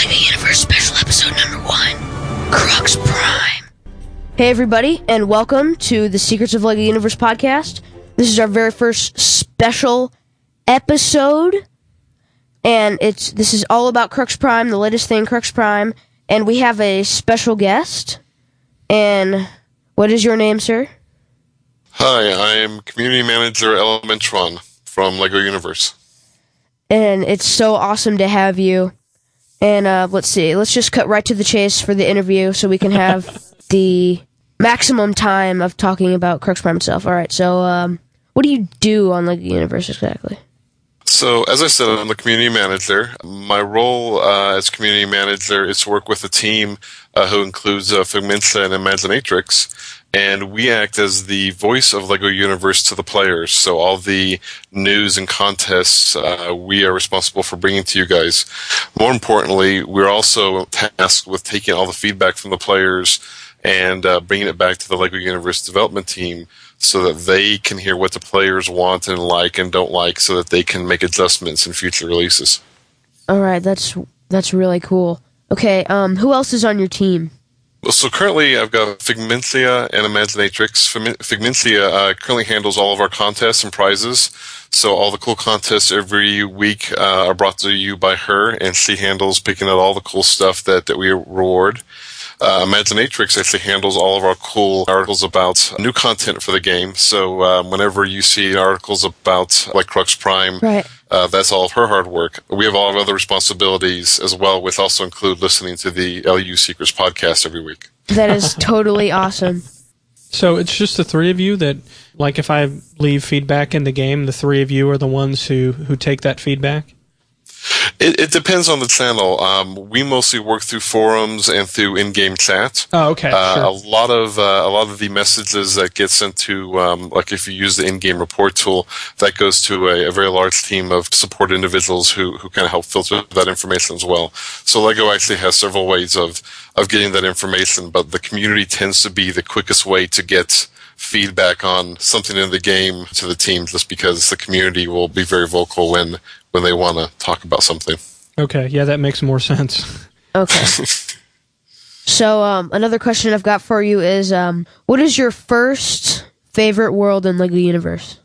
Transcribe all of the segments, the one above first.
LEGO Universe special episode number one Crux Prime. Hey, everybody, and welcome to the Secrets of LEGO Universe podcast. This is our very first special episode, and it's this is all about Crux Prime, the latest thing, Crux Prime, and we have a special guest. And what is your name, sir? Hi, I am Community Manager Elementron from LEGO Universe. And it's so awesome to have you. And uh, let's see, let's just cut right to the chase for the interview so we can have the maximum time of talking about Crux Prime itself. All right, so um, what do you do on LEGO Universe exactly? So, as I said, I'm the community manager. My role uh, as community manager is to work with a team uh, who includes uh, Figmentia and Imaginatrix, and we act as the voice of LEGO Universe to the players. So, all the news and contests uh, we are responsible for bringing to you guys. More importantly, we're also tasked with taking all the feedback from the players and uh, bringing it back to the LEGO Universe development team so that they can hear what the players want and like and don't like so that they can make adjustments in future releases. All right, that's that's really cool. Okay, um, who else is on your team? So currently, I've got Figmentia and Imaginatrix. Figmentia uh, currently handles all of our contests and prizes. So all the cool contests every week uh, are brought to you by her, and she handles picking out all the cool stuff that, that we reward. Uh, Imaginatrix actually handles all of our cool articles about new content for the game. So um, whenever you see articles about like Crux Prime, Right. uh, that's all of her hard work. We have all of other responsibilities as well, which also include listening to the LU Secrets podcast every week. That is totally awesome. So it's just the three of you that, like, if I leave feedback in the game, the three of you are the ones who who take that feedback. It, it depends on the channel. Um, we mostly work through forums and through in-game chat. Oh, okay, Uh, sure. A lot of uh, a lot of the messages that get sent to, um, like if you use the in-game report tool, that goes to a, a very large team of support individuals who who kind of help filter that information as well. So Lego actually has several ways of of getting that information, but the community tends to be the quickest way to get feedback on something in the game to the team, just because the community will be very vocal when when they want to talk about something. Okay, yeah, that makes more sense. Okay. so, um, another question I've got for you is, um, what is your first favorite world in LEGO Universe?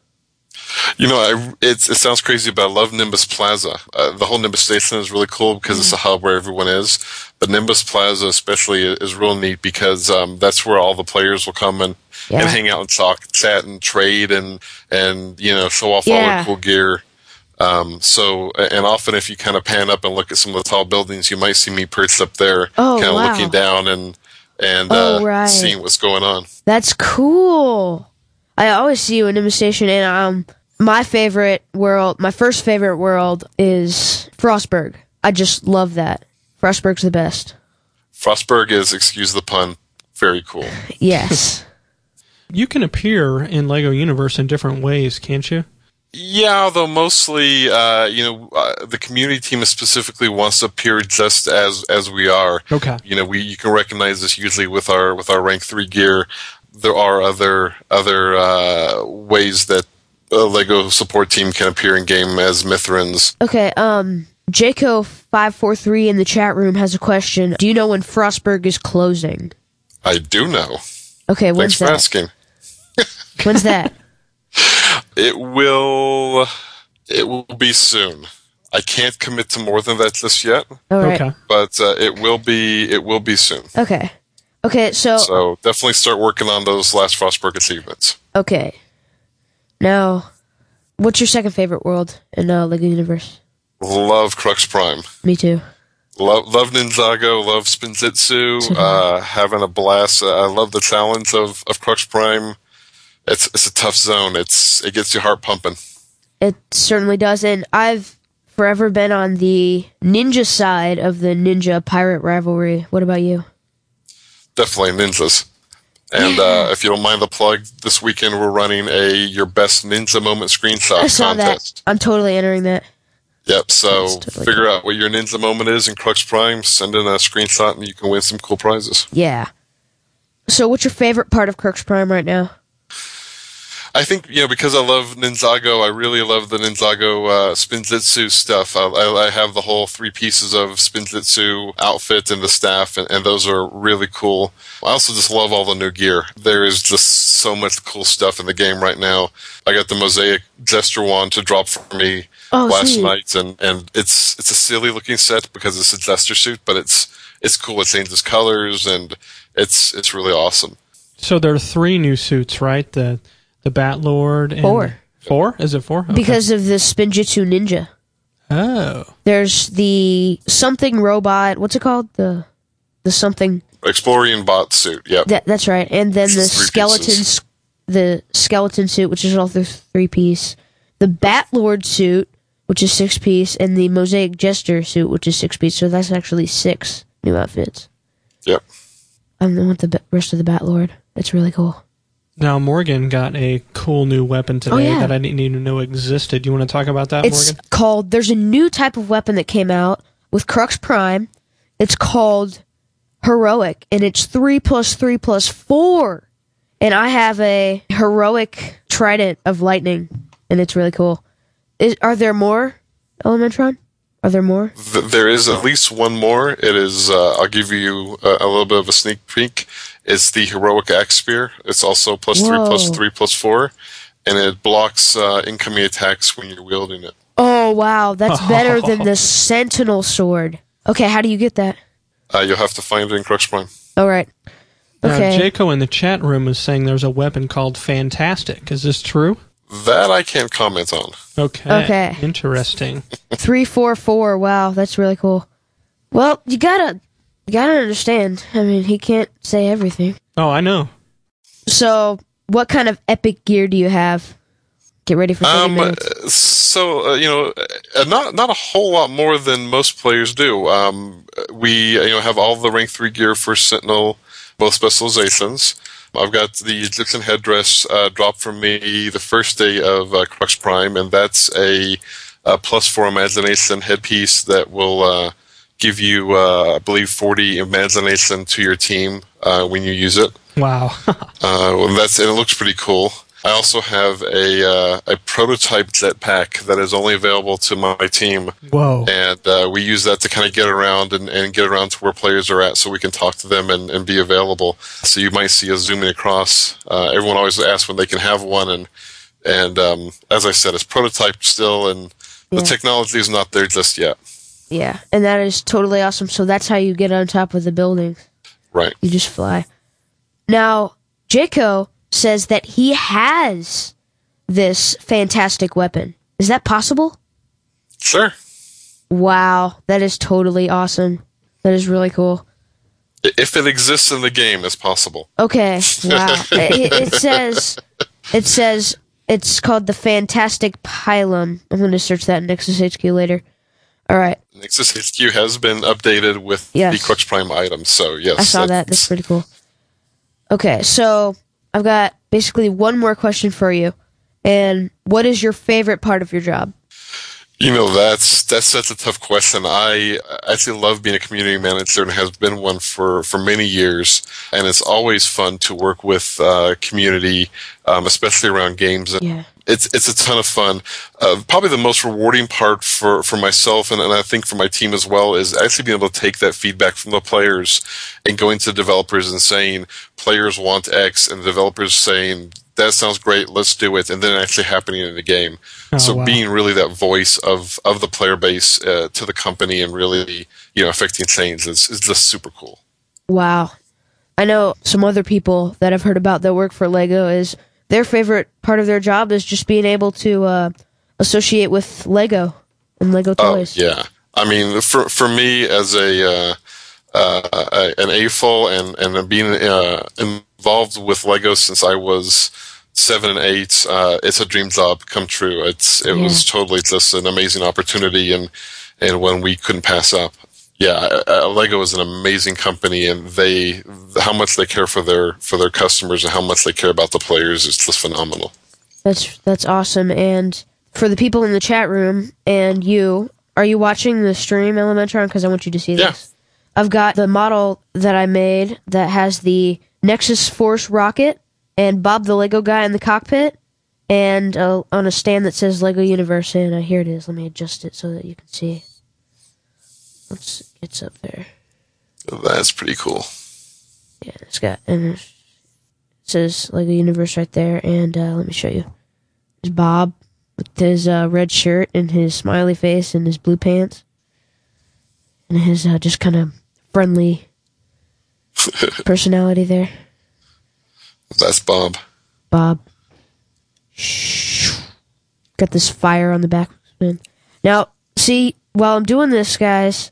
You know, I, it's, it sounds crazy, but I love Nimbus Plaza. Uh, the whole Nimbus Station is really cool because it's a hub where everyone is. But Nimbus Plaza, especially, is real neat because um, that's where all the players will come and, Yeah. and hang out and talk, chat, and trade, and and you know, show off all their cool gear. Um, so, and often if you kind of pan up and look at some of the tall buildings, you might see me perched up there, Oh, kind of wow. looking down and and Oh, uh, right. seeing what's going on. That's cool. I always see you in Nimbus Station, and um, my favorite world, my first favorite world is Frostburg. I just love that. Frostburg's the best. Frostburg is, excuse the pun, very cool. Yes. You can appear in Lego Universe in different ways, can't you? Yeah, although mostly, uh, you know, uh, the community team specifically wants to appear just as as we are. Okay. You know, we you can recognize this usually with our with our rank three gear. There are other other uh, ways that a Lego support team can appear in game as Mythrans. okay. Um, Jaco five four three in the chat room has a question. Do you know when Frostburg is closing? I do know. Okay, Thanks when's for that? asking. When's that? It will it will be soon. I can't commit to more than that just yet, All right. Okay. but uh, it will be it will be soon. Okay. Okay. So So definitely start working on those last Frostburg achievements. okay. Now, what's your second favorite world in uh, Lego Universe? Love Crux Prime. Me too. Love, love Ninjago. Love Spinjitzu. Uh, having a blast. Uh, I love the challenge of, of Crux Prime. It's it's a tough zone. It's it gets your heart pumping. It certainly does, and I've forever been on the ninja side of the ninja pirate rivalry. What about you? Definitely ninjas. And uh, if you don't mind the plug, this weekend we're running a your best ninja moment screenshot I saw contest. that. I'm totally entering that. Yep. So totally figure out what your ninja moment is in Crux Prime. Send in a screenshot, and you can win some cool prizes. Yeah. So, what's your favorite part of Crux Prime right now? I think you know because I love Ninjago, I really love the Ninjago uh, Spinjitzu stuff. I, I, I have the whole three pieces of Spinjitzu outfit and the staff, and, and those are really cool. I also just love all the new gear. There is just so much cool stuff in the game right now. I got the Mosaic Jester Wand to drop for me Oh, last sweet. night, and, and it's it's a silly looking set because it's a Jester suit, but it's it's cool. It changes colors, and it's it's really awesome. So there are three new suits, right? The the Bat Lord and Four. Four? Is it four? Okay. Because of the Spinjitzu Ninja. oh, There's the something robot. What's it called? The the something. Explorian bot suit, yep. That, that's right. And then the skeleton, pieces. the skeleton suit, which is also three piece. The Bat Lord suit, which is six piece, and the Mosaic Jester suit, which is six piece. So that's actually six new outfits. Yep. I don't want the rest of the Bat Lord. It's really cool. Now Morgan got a cool new weapon today Oh, yeah. that I didn't even know existed. You want to talk about that, It's Morgan? called. There's a new type of weapon that came out with Crux Prime. It's called Heroic, and it's three plus three plus four. And I have a heroic trident of lightning, and it's really cool. Is, are there more Elementron? Are there more? Th- there is at least one more. It is. Uh, I'll give you a, a little bit of a sneak peek. It's the heroic axe spear. It's also plus three, plus Whoa. three, plus four, and it blocks uh, incoming attacks when you're wielding it. Oh wow, that's better than the Sentinel sword. Okay, how do you get that? Uh, you'll have to find it in Crux Prime. All right. Okay. Now, Jaco in the chat room is saying there's a weapon called Fantastic. Is this true? That I can't comment on. Okay. Okay. Interesting. Three four four. Wow, that's really cool. Well, you gotta you gotta understand. I mean, he can't say everything. Oh, I know. So, what kind of epic gear do you have? Get ready for thirty Um, minutes. so uh, you know, uh, not not a whole lot more than most players do. Um, we you know have all the rank three gear for Sentinel, both specializations. I've got the Egyptian headdress uh, dropped from me the first day of uh, Crux Prime, and that's a, a plus four imagination headpiece that will uh, give you, uh, I believe, forty imagination to your team uh, when you use it. Wow. Uh, well, that's and it looks pretty cool. I also have a uh, a prototype jetpack that is only available to my team, Whoa. and uh, we use that to kind of get around and, and get around to where players are at, so we can talk to them and, and be available. So you might see us zooming across. Uh, everyone always asks when they can have one, and and um, as I said, it's prototype still, and Yeah. the technology is not there just yet. Yeah, and that is totally awesome. So that's how you get on top of the buildings. Right. You just fly. Now, Jaco says that he has this fantastic weapon. Is that possible? Sure. Wow, that is totally awesome. That is really cool. If it exists in the game, it's possible. Okay, wow. it, it says it says it's called the Fantastic Pylon. I'm going to search that in Nexus HQ later. All right, Nexus HQ has been updated with Yes. the Crux Prime items, so yes. I saw that. That's pretty cool. Okay, so I've got basically one more question for you. And what is your favorite part of your job? You know, that's that's such a tough question. I actually love being a community manager and has been one for, for many years. And it's always fun to work with uh, community, um, especially around games. And Yeah. It's it's a ton of fun. Uh, probably the most rewarding part for, for myself and, and I think for my team as well is actually being able to take that feedback from the players and going to the developers and saying players want X and the developers saying that sounds great, let's do it, and then actually happening in the game. Oh, so wow. being really that voice of, of the player base uh, to the company and really you know affecting change is, is just super cool. Wow. I know some other people that I've heard about that work for Lego is their favorite part of their job is just being able to uh, associate with Lego and Lego Oh toys. yeah, I mean for for me as a uh, uh, an AFOL and and being uh, involved with Lego since I was seven and eight, uh, it's a dream job come true. It's it was totally just an amazing opportunity and and one we couldn't pass up. Yeah, Lego is an amazing company, and they how much they care for their for their customers and how much they care about the players is just phenomenal. That's that's awesome. And for the people in the chat room and you, are you watching the stream, Elementron? Because I want you to see Yeah. this. I've got the model that I made that has the Nexus Force rocket and Bob the Lego guy in the cockpit, and uh, on a stand that says Lego Universe. And uh, here it is. Let me adjust it so that you can see. Let's it's up there. That's pretty cool. Yeah, it's got and it says Lego Universe right there. And uh, let me show you. There's Bob with his uh, red shirt and his smiley face and his blue pants, and his uh, just kind of friendly personality there. That's Bob. Bob. Got this fire on the back. Man. Now, see, while I'm doing this, guys,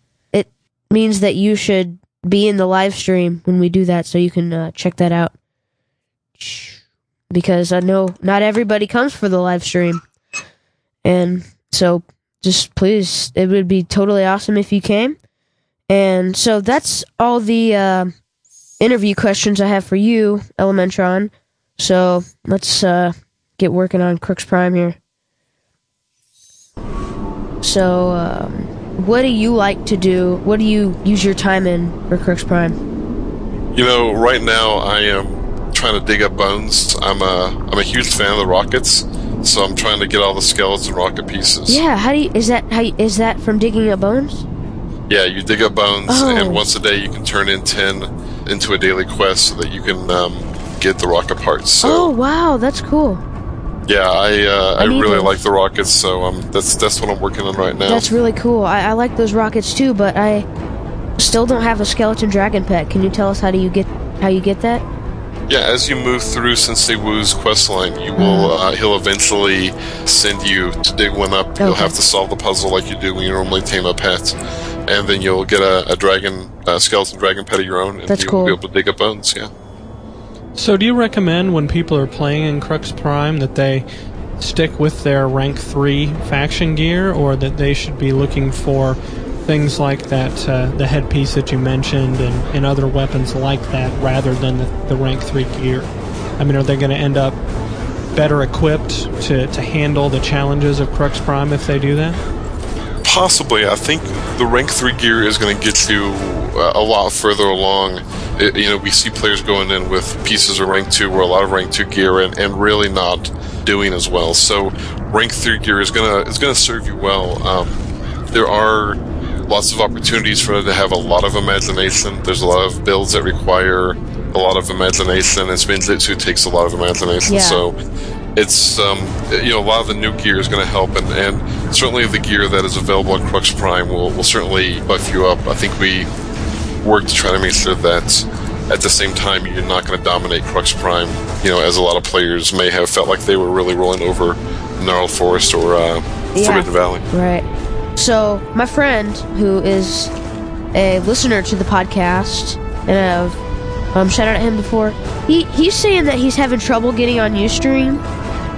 means that you should be in the live stream when we do that, so you can uh, check that out. Because I know not everybody comes for the live stream, and so just please, it would be totally awesome if you came. And so that's all the uh, interview questions I have for you, Elementron. So let's uh, get working on Crux Prime here. So, um, what do you like to do? What do you use your time in for Crux Prime? You know, right now I am trying to dig up bones. I'm a I'm a huge fan of the rockets, so I'm trying to get all the skeleton rocket pieces. Yeah, how do you, is that how you, is that from digging up bones? Yeah, you dig up bones, Oh. and once a day you can turn in ten into a daily quest so that you can um, get the rocket parts. So oh wow, that's cool. Yeah, I uh, I, I really like the rockets. So um, that's that's what I'm working on right now. That's really cool. I, I like those rockets too, but I still don't have a skeleton dragon pet. Can you tell us how do you get how you get that? Yeah, as you move through Sensei Wu's quest line, you will Mm-hmm. uh, he'll eventually send you to dig one up. Okay. You'll have to solve the puzzle like you do when you normally tame a pet, and then you'll get a, a dragon, a skeleton dragon pet of your own, and That's you'll cool. be able to dig up bones. Yeah. So, do you recommend when people are playing in Crux Prime that they stick with their rank 3 faction gear, or that they should be looking for things like that, uh, the headpiece that you mentioned, and, and other weapons like that, rather than the, the rank 3 gear? I mean, are they going to end up better equipped to, to handle the challenges of Crux Prime if they do that? Possibly, I think the rank three gear is going to get you uh, a lot further along. It, you know, we see players going in with pieces of rank two or a lot of rank two gear and, and really not doing as well. So, rank three gear is gonna is gonna serve you well. Um, there are lots of opportunities for it to have a lot of imagination. There's a lot of builds that require a lot of imagination, and Spinjitzu takes a lot of imagination. Yeah. So it's um, you know a lot of the new gear is going to help, and, and certainly the gear that is available on Crux Prime will, will certainly buff you up. I think we work to try to make sure that at the same time you're not going to dominate Crux Prime. You know, as a lot of players may have felt like they were really rolling over Gnarled Forest or uh, Yeah. Forbidden Valley. Right. So, my friend, who is a listener to the podcast, and I've um, shouted at him before, he, he's saying that he's having trouble getting on Ustream.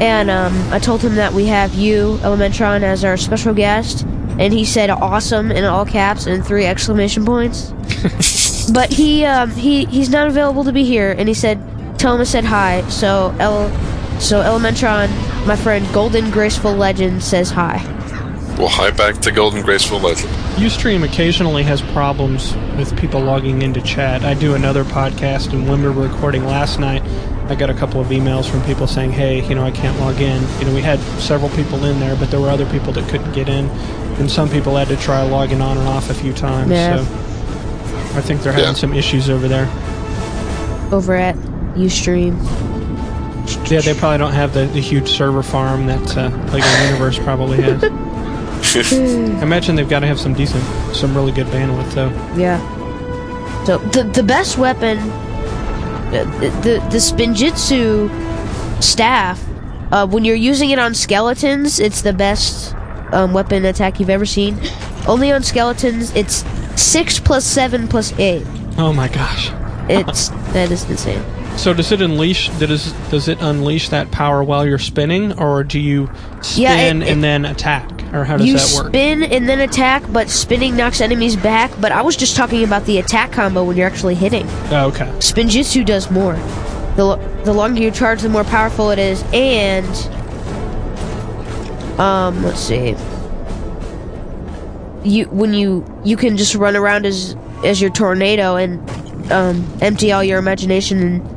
And um, I told him that we have you, Elementron, as our special guest. And he said awesome in all caps and three exclamation points. but he um, he he's not available to be here, and he said, Thomas said hi." So El, so Elementron, my friend, Golden Graceful Legend says hi. Well, hi back to Golden Graceful Legend. Ustream occasionally has problems with people logging into chat. I do another podcast, and when we were recording last night, I got a couple of emails from people saying, "Hey, you know, I can't log in." You know, we had several people in there, but there were other people that couldn't get in, and some people had to try logging on and off a few times. Yeah. So I think they're having Yeah. some issues over there. over at Ustream. Yeah, they probably don't have the, the huge server farm that uh, Lego Universe probably has. I imagine they've got to have some decent, some really good bandwidth though. Yeah. So the the best weapon, the the, the Spinjitzu staff, uh, when you're using it on skeletons, it's the best um, weapon attack you've ever seen. Only on skeletons, it's six plus seven plus eight. Oh my gosh! It's that is insane. So does it unleash? Does does it unleash that power while you're spinning, or do you spin Yeah, it- it- and then attack, or how does you that work? spin and then attack, but spinning knocks enemies back. But I was just talking about the attack combo when you're actually hitting. Oh, okay. Spinjitzu does more. The, the longer you charge, the more powerful it is, and um, let's see. You when you you can just run around as as your tornado and um, empty all your imagination and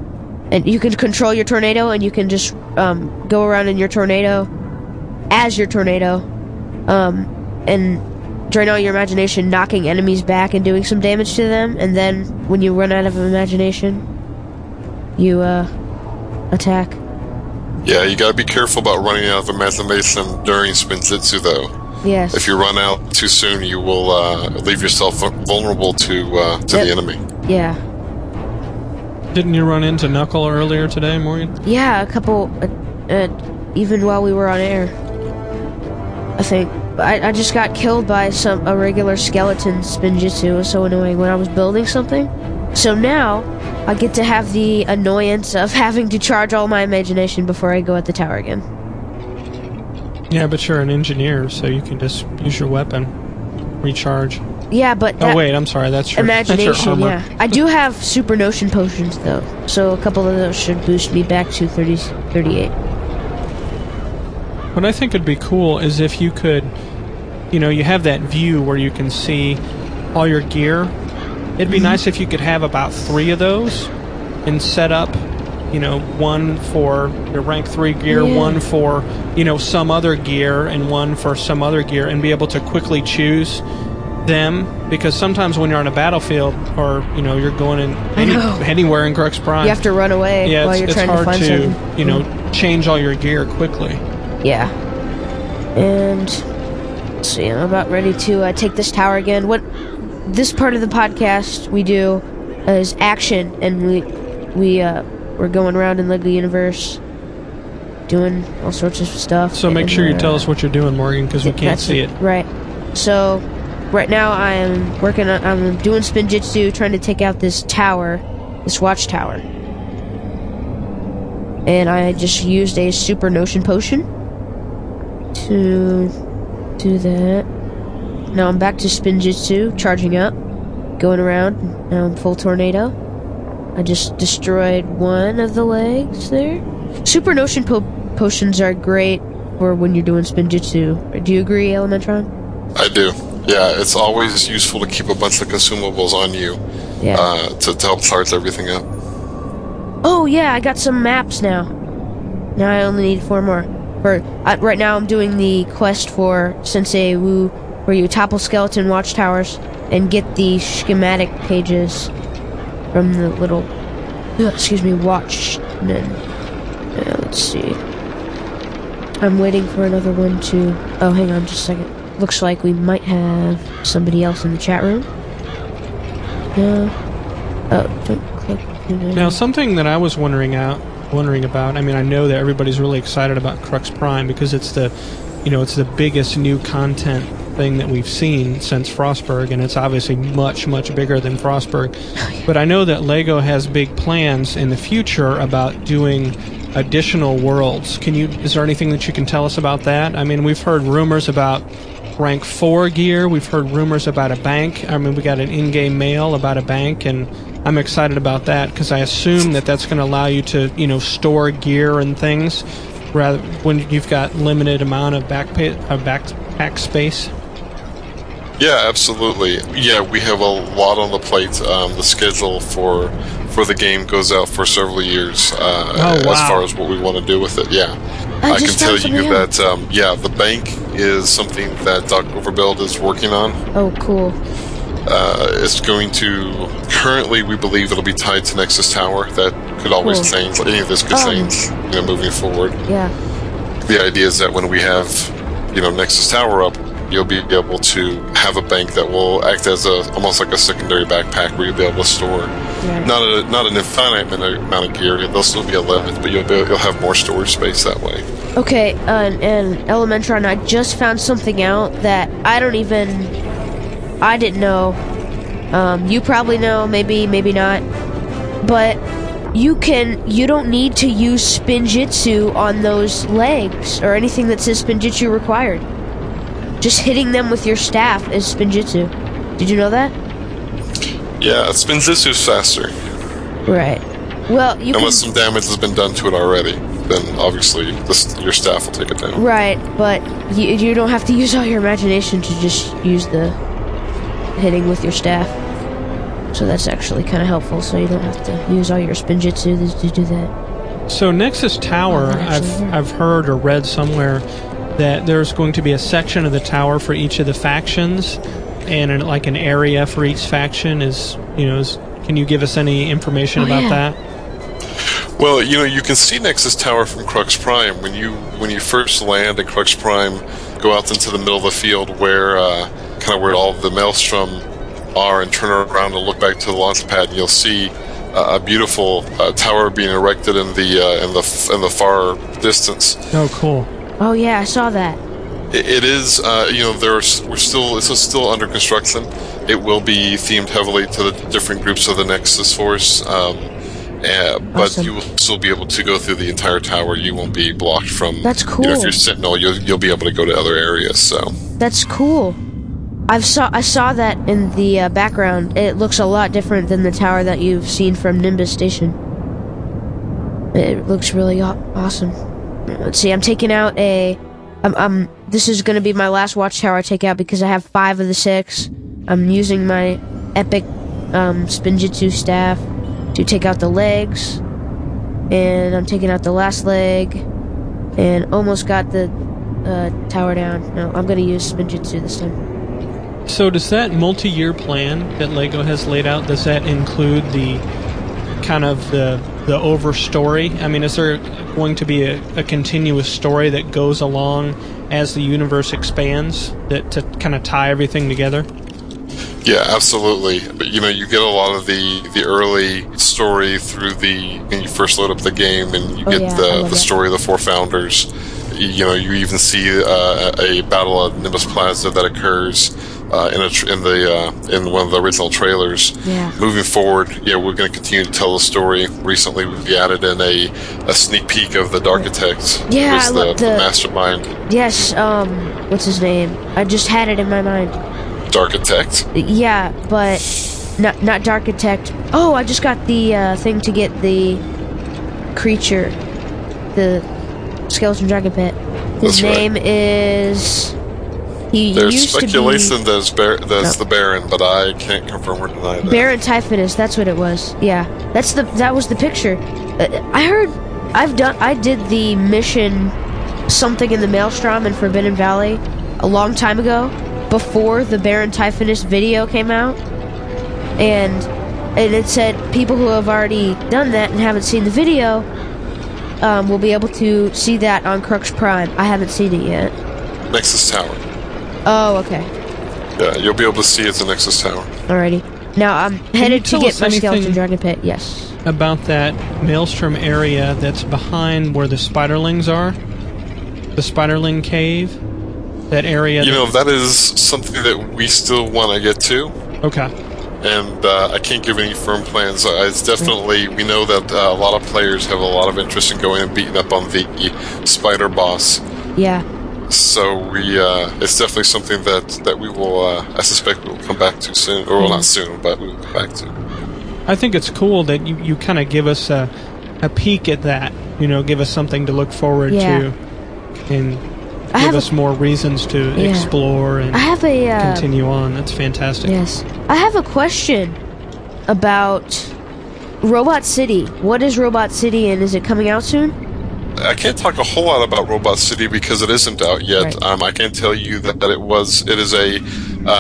and you can control your tornado and you can just um, go around in your tornado as your tornado, um, and drain all your imagination, knocking enemies back and doing some damage to them. And then when you run out of imagination, you uh, attack. Yeah, you gotta be careful about running out of imagination during Spinjitzu, though. Yes. If you run out too soon, you will uh, leave yourself vulnerable to uh, to Yep. the enemy. yeah. Didn't you run into Knuckle earlier today, Morgan? Yeah, a couple, uh, uh, even while we were on air. I think I, I just got killed by some a regular skeleton spinjitzu. It was so annoying when I was building something. So now I get to have the annoyance of having to charge all my imagination before I go at the tower again. Yeah, but you're an engineer, so you can just use your weapon, recharge. Yeah, but Oh wait, I'm sorry. That's your That's imagination. your armor. Yeah, I do have super notion potions though, so a couple of those should boost me back to 30, 38. What I think would be cool is if you could, you know, you have that view where you can see all your gear. It'd be mm-hmm. nice if you could have about three of those and set up, you know, one for your rank three gear, Yeah. one for, you know, some other gear, and one for some other gear, and be able to quickly choose them because sometimes when you're on a battlefield or you know you're going in any, anywhere in Crux Prime, You have to run away yeah, while it's, you're trying hard to find to something. you know change all your gear quickly. Yeah. And see, I'm about ready to uh, take this tower again. What this part of the podcast we do is action, and we we uh, we're going around in Lego Universe, doing all sorts of stuff. So make sure you uh, tell us what you're doing, Morgan, because we can't see it. Right. So right now I'm working on I'm doing spinjitzu, trying to take out this tower, this watchtower. And I just used a super notion potion to do that. Now I'm back to spinjitzu, charging up, going around. Now I'm full tornado. I just destroyed one of the legs there. Super notion po- potions are great for when you're doing spinjitzu. Do you agree, Elementron? I do. Yeah, it's always useful to keep a bunch of consumables on you Yeah. uh, to, to help charge everything up. oh yeah, I got some maps now. Now I only need four more. For uh, right now, I'm doing the quest for Sensei Wu, where you topple skeleton watchtowers and get the schematic pages from the little, uh, excuse me, watchmen. Uh, let's see. I'm waiting for another one to. Oh, hang on, just a second. Looks like we might have somebody else in the chat room. No. Oh, don't click. Now, something that I was wondering out, wondering about. I mean, I know that everybody's really excited about Crux Prime because it's the, you know, it's the biggest new content thing that we've seen since Frostburg, and it's obviously much, much bigger than Frostburg. Oh, but I know that Lego has big plans in the future about doing additional worlds. Can you? Is there anything that you can tell us about that? I mean, we've heard rumors about rank four gear. We've heard rumors about a bank. I mean, we got an in-game mail about a bank, and I'm excited about that because I assume that that's going to allow you to, you know, store gear and things, rather when you've got limited amount of back backpack uh, backpack space. Yeah, absolutely. Yeah, we have a lot on the plate. Um, the schedule for for the game goes out for several years uh, Oh, as far as what we want to do with it. Yeah, I I, can tell you out. that um, yeah, the bank is something that Doc Overbuild is working on. Oh, cool. Uh, it's going to currently we believe it'll be tied to Nexus Tower. That could always Cool. change. Any of this could Um, change. You know, moving forward. Yeah. The idea is that when we have, you know, Nexus Tower up, you'll be able to have a bank that will act as a almost like a secondary backpack where you'll be able to store Not a not an infinite amount amount of gear. They'll still be a limit, but you'll be, you'll have more storage space that way. Okay, uh, and Elementron, I just found something out that I don't even. I didn't know. Um, you probably know, maybe, maybe not. But you can. You don't need to use Spinjitzu on those legs or anything that says Spinjitzu required. Just hitting them with your staff is Spinjitzu. Did you know that? Yeah, it spins Spinjitzu's faster. Right. Well, you can. Unless some damage has been done to it already, then obviously this, your staff will take it down. Right, but you, you don't have to use all your imagination to just use the hitting with your staff. So that's actually kind of helpful, so you don't have to use all your spinjitzu to- to do that. So Nexus Tower, Oh, I've yeah. I've heard or read somewhere that there's going to be a section of the tower for each of the factions, and an, like an area for each faction. Is you know, is, can you give us any information Oh, about yeah. that? Well, you know, you can see Nexus Tower from Crux Prime when you when you first land in Crux Prime. Go out into the middle of the field where uh, kind of where all the Maelstrom are, and turn around and look back to the launch pad, and you'll see uh, a beautiful uh, tower being erected in the uh, in the f- in the far distance. Oh, cool. Oh yeah, I saw that. It, it is, uh, you know, there's we're still it's still under construction. It will be themed heavily to the different groups of the Nexus Force, um, uh, but Awesome. you will still be able to go through the entire tower. You won't be blocked from. That's You know, if you're Sentinel, you'll you'll be able to go to other areas. So That's cool. I've saw I saw that in the uh, background. It looks a lot different than the tower that you've seen from Nimbus Station. It looks really aw- awesome. Let's see. I'm taking out a. I'm, I'm. This is going to be my last watchtower I take out because I have five of the six. I'm using my epic um, Spinjitzu staff to take out the legs, and I'm taking out the last leg, and almost got the uh, tower down. No, I'm gonna use Spinjitzu this time. So does that multi-year plan that Lego has laid out? Does that include the kind of the the over story? I mean, is there going to be a, a continuous story that goes along as the universe expands that to kind of tie everything together? yeah, absolutely. But you know, you get a lot of the the early story through the when you first load up the game, and you Oh, get yeah, the the that. story of the four founders. You know, you even see uh, a battle at Nimbus Plaza that occurs uh, in a tr- in the uh, in one of the original trailers. Yeah. Moving forward, yeah, we're going to continue to tell the story. Recently, we added in a, a sneak peek of the Darkitect. Yeah, who's I the, the mastermind. Yes. Um. What's his name? I just had it in my mind. Darkitect. Yeah, but not not Darkitect. Oh, I just got the uh, thing to get the creature, the skeleton dragon pet. His That's right. name is. He There's used speculation to that's, Bar- that's the Baron, but I can't confirm or deny that. Baron Typhonus. That's what it was. Yeah, that's the that was the picture. Uh, I heard. I've done. I did the mission, something in the Maelstrom in Forbidden Valley, a long time ago, before the Baron Typhonus video came out, and and it said people who have already done that and haven't seen the video um, will be able to see that on Crux Prime. I haven't seen it yet. Nexus Tower. Oh, okay. Yeah, you'll be able to see it's a Nexus Tower. Alrighty. Now I'm headed to get us my skeleton dragon pit. Yes. About that maelstrom area that's behind where the spiderlings are, the spiderling cave, that area. You know, that is something that we still want to get to, okay. and uh, I can't give any firm plans. Uh, it's definitely, we know that uh, a lot of players have a lot of interest in going and beating up on the spider boss. Yeah. So we, uh, it's definitely something that, that we will, uh, I suspect we will come back to soon. Or, well, not soon, but we will come back to. I think it's cool that you, you kind of give us a, a peek at that. You know, give us something to look forward Yeah. to, and I give have a- us more reasons to Yeah. explore and I have a uh, continue on. That's fantastic. yes. I have a question about Robot City. What is Robot City, and is it coming out soon? I can't talk a whole lot about Robot City because it isn't out yet. Right. Um, I can tell you that, that it was it is a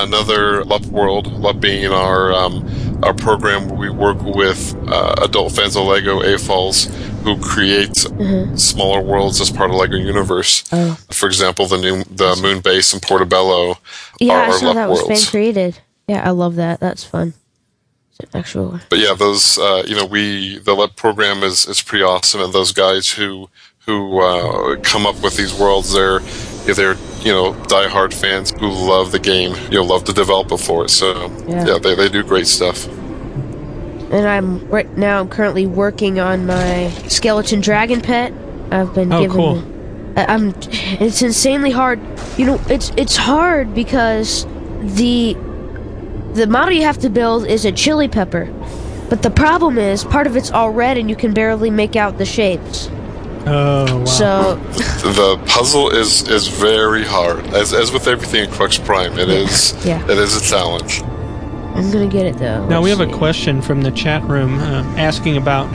another LUP world. LUP being our um, our program where we work with uh, adult fans of Lego AFOLs who create smaller worlds as part of Lego Universe. Mm-hmm. Oh. For example, the new the Moon Base and Portobello Yeah, are I our saw that was fan worlds. created. Yeah, I love that. That's fun. It's an actual. but yeah, those uh, you know we the LEP program is is pretty awesome, and those guys who who uh, come up with these worlds, they're yeah, they're you know diehard fans who love the game, you know, love to develop it for it. So Yeah. yeah, they they do great stuff. And I'm right now. I'm currently working on my skeleton dragon pet. I've been Oh, given. cool. I- I'm. It's insanely hard. You know, it's it's hard because the the model you have to build is a chili pepper, but the problem is part of it's all red and you can barely make out the shapes. Oh wow. So The puzzle is is very hard, as as with everything in Crux Prime. It is Yeah. it is a challenge. I'm gonna get it though. Now we Let's have a question from the chat room uh, asking about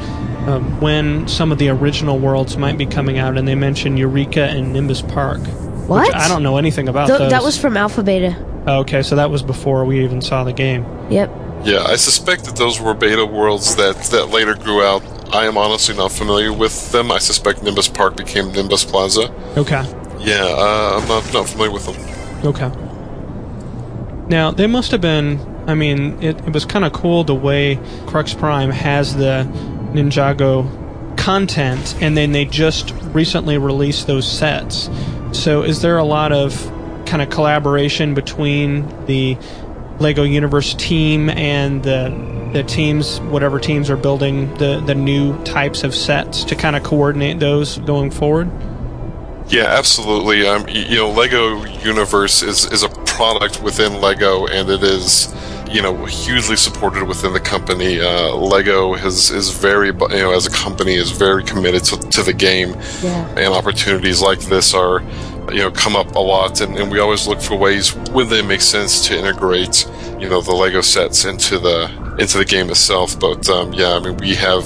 uh, when some of the original worlds might be coming out, and they mentioned Eureka and Nimbus Park. What? Which I don't know anything about Th- those. that was from Alpha Beta. Oh, okay, so that was before we even saw the game. Yep. Yeah, I suspect that those were beta worlds that, that later grew out. I am honestly not familiar with them. I suspect Nimbus Park became Nimbus Plaza. Okay. Yeah, uh, I'm not, not familiar with them. Okay. Now, they must have been. I mean, it, it was kind of cool the way Crux Prime has the Ninjago content, and then they just recently released those sets. So, is there a lot of kind of collaboration between the Lego Universe team and the the teams, whatever teams are building the the new types of sets to kind of coordinate those going forward? Yeah, absolutely. Um, you know, Lego Universe is, is a product within Lego, and it is, you know, hugely supported within the company. Uh, Lego has is very, you know, as a company, is very committed to, to the game, Yeah. and opportunities like this are, you know, come up a lot, and, and we always look for ways when they make sense to integrate, you know, the Lego sets into the into the game itself. But um, yeah, I mean, we have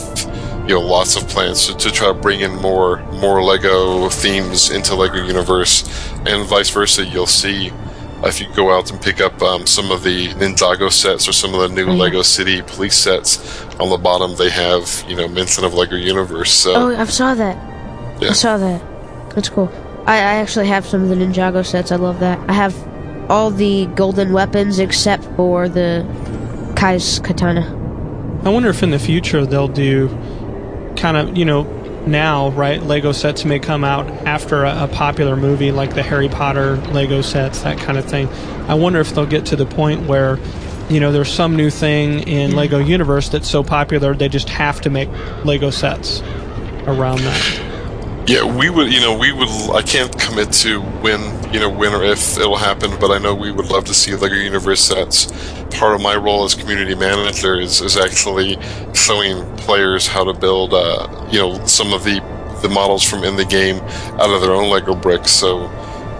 you know lots of plans to, to try to bring in more more Lego themes into Lego Universe, and vice versa. You'll see if you go out and pick up um, some of the Ninjago sets or some of the new Lego City police sets. On the bottom, they have you know mention of Lego Universe. So Oh, I saw that. Yeah. I saw that. That's cool. I, I actually have some of the Ninjago sets. I love that. I have all the golden weapons except for the Kai's katana. I wonder if in the future they'll do kind of, you know, now, right? Lego sets may come out after a, a popular movie like the Harry Potter Lego sets, that kind of thing. I wonder if they'll get to the point where, you know, there's some new thing in Lego Universe that's so popular they just have to make Lego sets around that. Yeah, we would. You know, we would. I can't commit to when, you know, when or if it'll happen, but I know we would love to see Lego Universe sets. Part of my role as community manager is, is actually showing players how to build, uh, you know, some of the the models from in the game out of their own Lego bricks. So,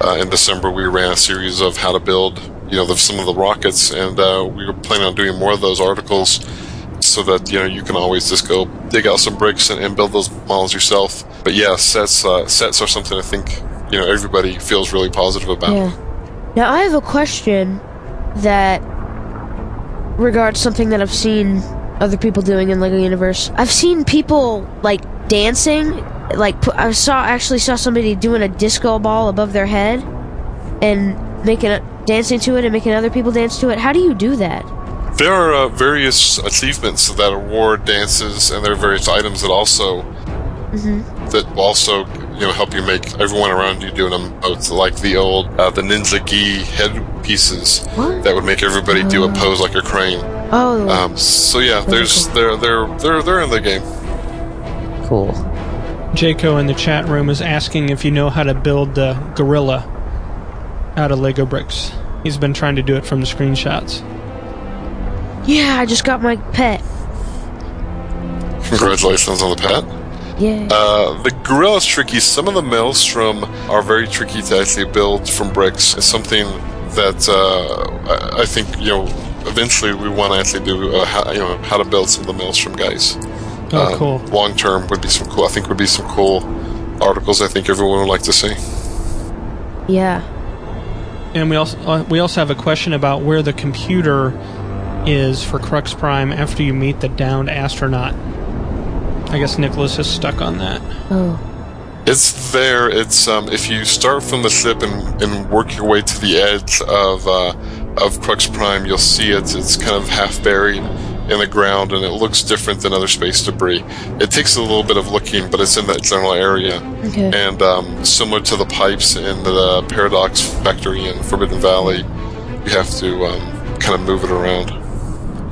uh, in December, we ran a series of how to build, you know, the, some of the rockets, and uh, we were planning on doing more of those articles so that you know you can always just go dig out some bricks and, and build those models yourself. But yeah, sets uh, sets are something I think you know everybody feels really positive about. Yeah. Now I have a question that regards something that I've seen other people doing in Lego Universe. I've seen people like dancing. Like I saw actually saw somebody doing a disco ball above their head and making dancing to it and making other people dance to it. How do you do that? There are uh, various achievements that award dances, and there are various items that also that also you know help you make everyone around you do them emote, like the old uh, the ninja gi headpieces What? that would make everybody do a pose like a crane. Oh, Um, so yeah, there's they're they're they're they're in the game. cool. Jaco in the chat room is asking if you know how to build the gorilla out of Lego bricks. He's been trying to do it from the screenshots. Yeah, I just got my pet. Congratulations on the pet. Yeah. Uh, the gorilla's tricky. Some of the maelstrom are very tricky to actually build from bricks. It's something that uh, I, I think you know. Eventually, we want to actually do uh, how, you know how to build some of the maelstrom guys. Oh, Uh, cool. Long term would be some cool. I think would be some cool articles. I think everyone would like to see. yeah. And we also uh, we also have a question about where the computer is for Crux Prime after you meet the downed astronaut. I guess Nicholas is stuck on that. Oh. It's there. It's um, if you start from the ship and, and work your way to the edge of uh, of Crux Prime, you'll see it. It's kind of half buried in the ground, and it looks different than other space debris. It takes a little bit of looking, but it's in that general area. Okay. And um, similar to the pipes in the Paradox Factory in Forbidden Valley, you have to um, kind of move it around.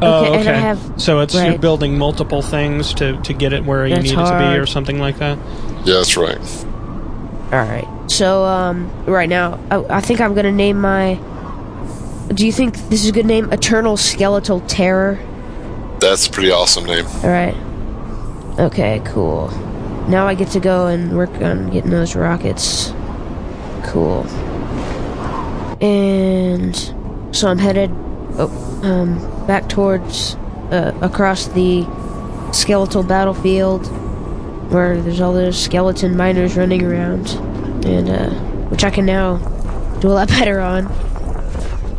Oh, Okay, okay. and I have- so it's you're building multiple things to, to get it where you That's need it to be, or something like that. Yeah, that's right. All right. So, um, right now, I, I think I'm gonna name my. Do you think this is a good name? Eternal Skeletal Terror. That's a pretty awesome name. All right. Okay. Cool. Now I get to go and work on getting those rockets. Cool. And so I'm headed, oh, um, back towards, uh, across the skeletal battlefield where there's all those skeleton miners running around, and uh, which I can now do a lot better on.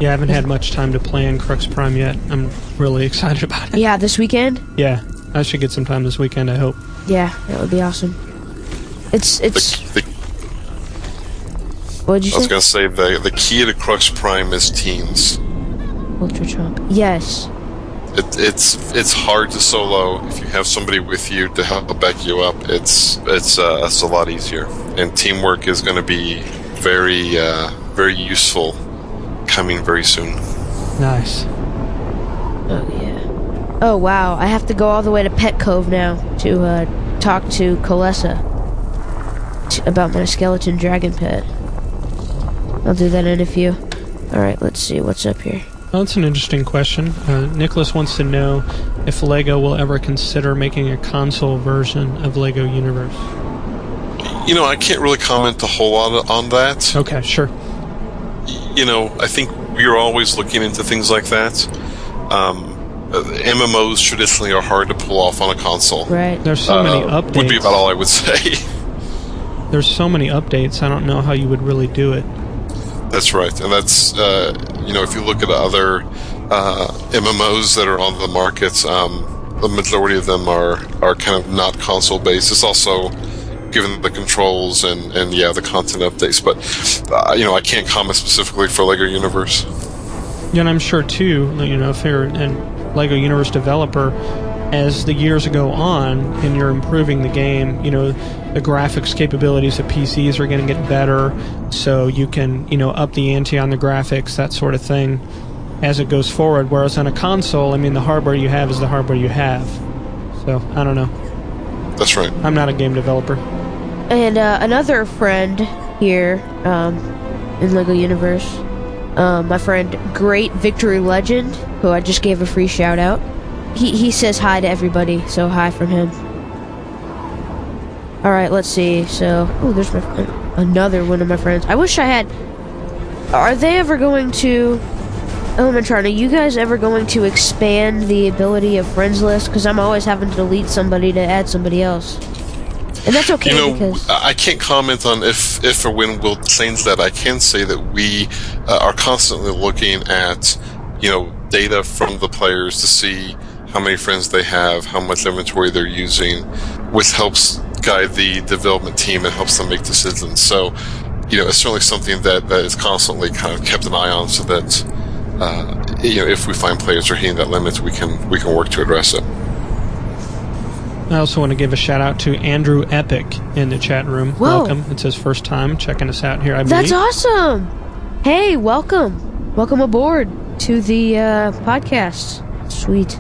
Yeah, I haven't had much time to play in Crux Prime yet. I'm really excited about it. Yeah, this weekend. Yeah, I should get some time this weekend. I hope. Yeah, that would be awesome. It's it's. The, the, What'd you say? I was say? going to say the the key to Crux Prime is teams. Ultra Trump. Yes. It, it's it's hard to solo if you have somebody with you to help back you up. It's it's uh, it's a lot easier, and teamwork is going to be very uh, very useful coming very soon. Nice. Oh yeah. Oh wow! I have to go all the way to Pet Cove now to uh, talk to Colessa t- about my skeleton dragon pet. I'll do that in a few. All right, let's see what's up here. Well, that's an interesting question. Uh, Nicholas wants to know if Lego will ever consider making a console version of Lego Universe. You know, I can't really comment a whole lot on that. Okay, sure. you know, I think we're always looking into things like that. Um, uh, MMOs traditionally are hard to pull off on a console. Right. There's so many Uh, updates. Would be about all I would say. There's so many updates. I don't know how you would really do it. That's right, and that's uh, you know, if you look at other uh, MMOs that are on the market, um, the majority of them are are kind of not console based. It's also given the controls and and yeah, the content updates. But uh, you know, I can't comment specifically for Lego Universe. Yeah, and I'm sure too. You know, if you're a Lego Universe developer, as the years go on and you're improving the game, you know, the graphics capabilities of PCs are going to get better, so you can you know up the ante on the graphics, that sort of thing, as it goes forward. Whereas on a console, I mean, the hardware you have is the hardware you have. So I don't know. That's right. I'm not a game developer. And uh, another friend here um, in Lego Universe, um, my friend Great Victory Legend, who I just gave a free shout out. He he says hi to everybody, so hi from him. All right, let's see. So, oh, there's my friend, another one of my friends. I wish I had. Are they ever going to? Elementron, are you guys ever going to expand the ability of friends list? Because I'm always having to delete somebody to add somebody else. And that's okay You know, because I I can't comment on if, if or when we'll change that. I can say that we uh, are constantly looking at, you know, data from the players to see how many friends they have, how much inventory they're using, which helps guide the development team and helps them make decisions. So, you know, it's certainly something that, that is constantly kind of kept an eye on so that, uh, you know, if we find players are hitting that limit, we can we can work to address it. I also want to give a shout out to Andrew Epic in the chat room. Whoa. Welcome. It's his first time checking us out here, I believe. That's awesome. Hey, welcome. Welcome aboard to the uh, podcast. Sweet.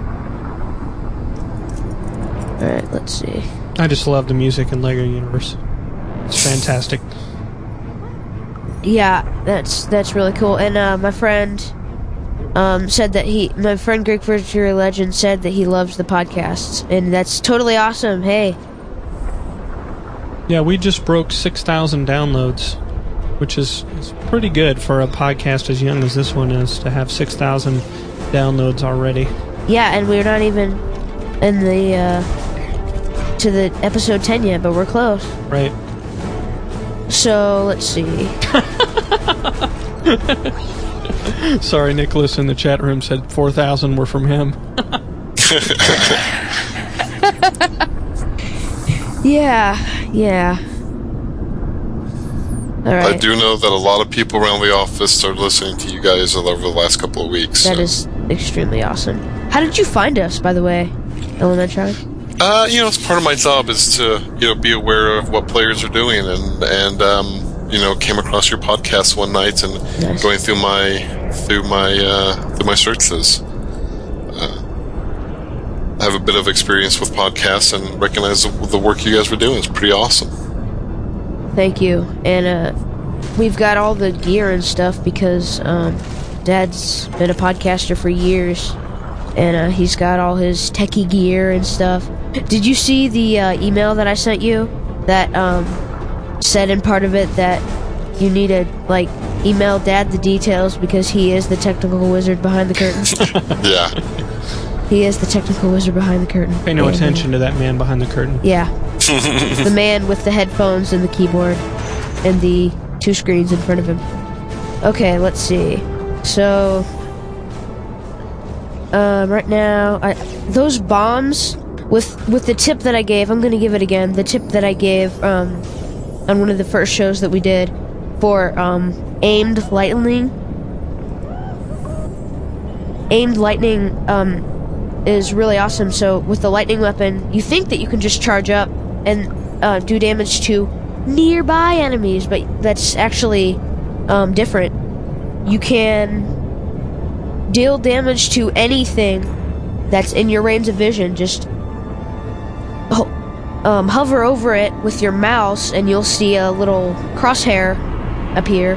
All right, let's see. I just love the music in Lego Universe. It's fantastic. Yeah, that's that's really cool. And uh, my friend um, said that he, my friend Greek Virtual Legend said that he loves the podcasts, and that's totally awesome. Hey, Yeah, we just broke 6,000 downloads, which is, is pretty good for a podcast as young as this one is to have 6,000 downloads already. yeah, and we're not even in the uh, to the episode ten yet, but we're close. Right. So let's see. Sorry, Nicholas in the chat room said 4,000 were from him. Yeah, yeah. All I do know that a lot of people around the office started listening to you guys over the last couple of weeks. That so. is extremely awesome. How did you find us, by the way, Elementron? Uh, you know, it's part of my job is to you know be aware of what players are doing, and and um, you know came across your podcast one night and Nice. going through my through my uh, through my searches. Uh, I have a bit of experience with podcasts and recognize the, the work you guys were doing. It's pretty awesome. Thank you. And uh, we've got all the gear and stuff because um, Dad's been a podcaster for years, and uh, he's got all his techie gear and stuff. Did you see the uh, email that I sent you that um, said in part of it that you need to like email Dad the details because he is the technical wizard behind the curtain? Yeah, He is the technical wizard behind the curtain. Pay no And- attention to that man behind the curtain. Yeah. the man with the headphones and the keyboard and the two screens in front of him. Okay, let's see. So, um, right now, I, those bombs with with the tip that I gave, I'm gonna give it again. The tip that I gave um, on one of the first shows that we did for um, aimed lightning. Aimed lightning um, is really awesome. So with the lightning weapon, you think that you can just charge up and uh, do damage to nearby enemies, but that's actually um, different. You can deal damage to anything that's in your range of vision. Just um, hover over it with your mouse, and you'll see a little crosshair appear.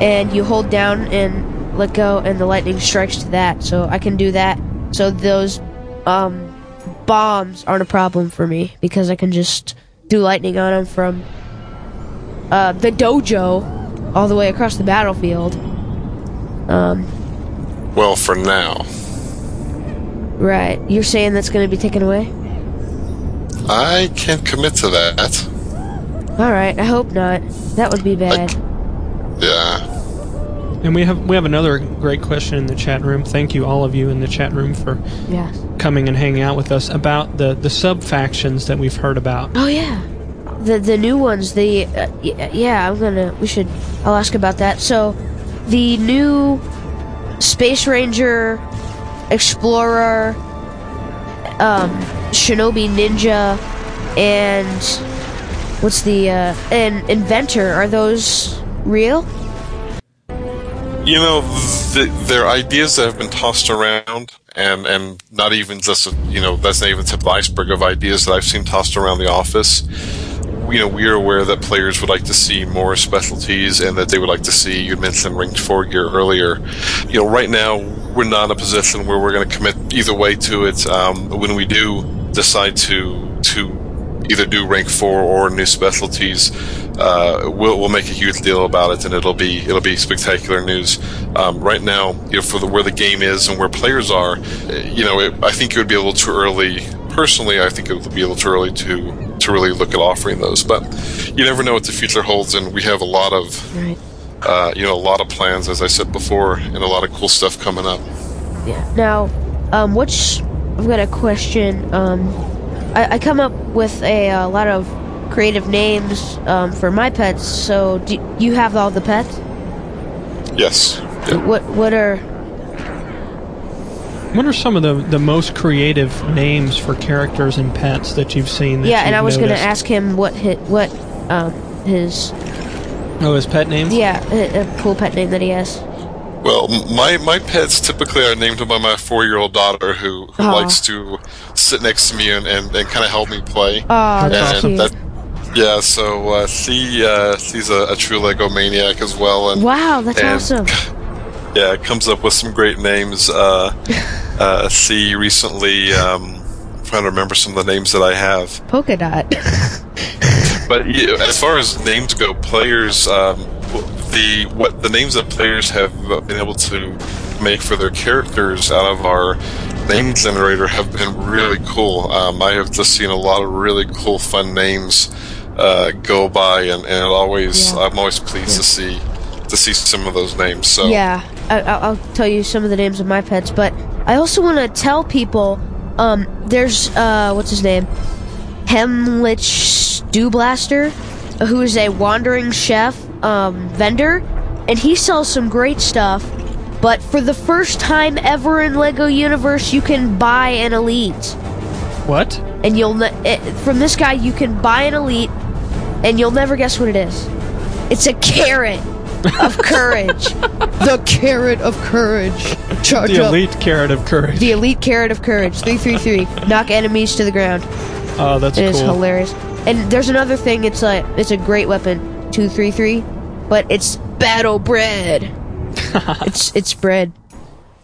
And you hold down and let go, and the lightning strikes to that. So I can do that. So those um, bombs aren't a problem for me because I can just do lightning on them from uh, the dojo all the way across the battlefield. Um, Well, for now. right. You're saying that's going to be taken away? I can't commit to that. All right. I hope not. That would be bad. Yeah. And we have we have another great question in the chat room. Thank you all of you in the chat room for yeah. coming and hanging out with us about the the sub factions that we've heard about. Oh yeah. The the new ones. The uh, yeah. I'm gonna. We should. I'll ask about that. So, the new Space Ranger, Explorer, um, Shinobi Ninja, and what's the uh, and Inventor? Are those real? You know, th- they're ideas that have been tossed around, and, and not even just, you know, that's not even tip of the iceberg of ideas that I've seen tossed around the office. You know, we are aware that players would like to see more specialties and that they would like to see, you mentioned ranked four gear earlier. You know, right now, we're not in a position where we're going to commit either way to it. Um, when we do decide to, to either do rank four or new specialties, uh, we'll, we'll make a huge deal about it, and it'll be it'll be spectacular news. Um, right now, you know, for the, where the game is and where players are, you know, it, I think it would be a little too early. Personally, I think it would be a little too early to to really look at offering those. But you never know what the future holds, and we have a lot of Right. uh, you know a lot of plans, as I said before, and a lot of cool stuff coming up. Yeah. Now, um, what's I've got a question. Um, I, I come up with a, uh lot of creative names um, for my pets. So, do you have all the pets? Yes. Yeah. What What are What are some of the, the most creative names for characters and pets that you've seen? That yeah? And you've I was going to ask him what his, what um, his Oh, his pet names. yeah a, a cool pet name that he has. Well, my my pets typically are named by my four year old daughter, who, who Aw. likes to sit next to me and, and, and kind of help me play. Oh, that's and cute. that yeah, so uh, she uh, she's a, a true Lego maniac as well, and wow, that's and- awesome. Yeah, it comes up with some great names. Uh, uh, she recently, um, I'm trying to remember some of the names that I have, Polka dot. but yeah, as far as names go, players um, the what the names that players have been able to make for their characters out of our name generator have been really cool. Um, I have just seen a lot of really cool, fun names uh, go by, and, and it always Yeah. I'm always pleased to see to see some of those names. So Yeah, I, I'll I'll tell you some of the names of my pets, but I also want to tell people. Um, there's uh, what's his name, Hemlich Stewblaster, who is a wandering chef um, vendor, and he sells some great stuff. But for the first time ever in Lego Universe, you can buy an elite, What? and you'll it, from this guy you can buy an elite, and you'll never guess what it is. It's a carrot of courage. the carrot of courage. Charge The up. elite carrot of courage. The elite carrot of courage. 333. Knock enemies to the ground. oh, that's It is cool. hilarious. And there's another thing, it's a it's a great weapon, 233, but it's battle bread. it's it's bread.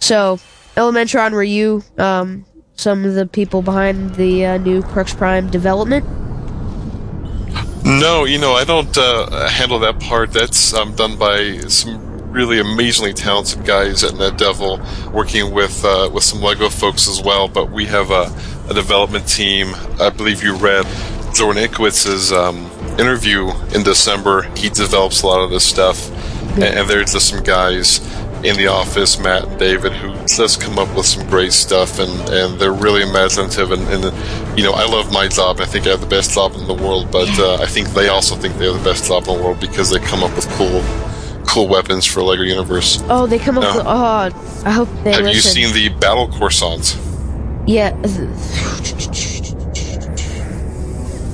So, Elementron were you um some of the people behind the uh, new Crux Prime development? No, you know, I don't uh, handle that part. That's um, done by some really amazingly talented guys at NetDevil, working with uh, with some Lego folks as well. But we have a, a development team. I believe you read Jordan Ikowitz's um, interview in December. He develops a lot of this stuff, and, and there's just some guys in the office, Matt and David, who just come up with some great stuff, and, and they're really imaginative. And, and, you know, I love my job. I think I have the best job in the world, but uh, I think they also think they have the best job in the world because they come up with cool, cool weapons for Lego Universe. Oh, they come up No. with. Oh, I hope they have listen. you seen the Battle Croissants? Yeah.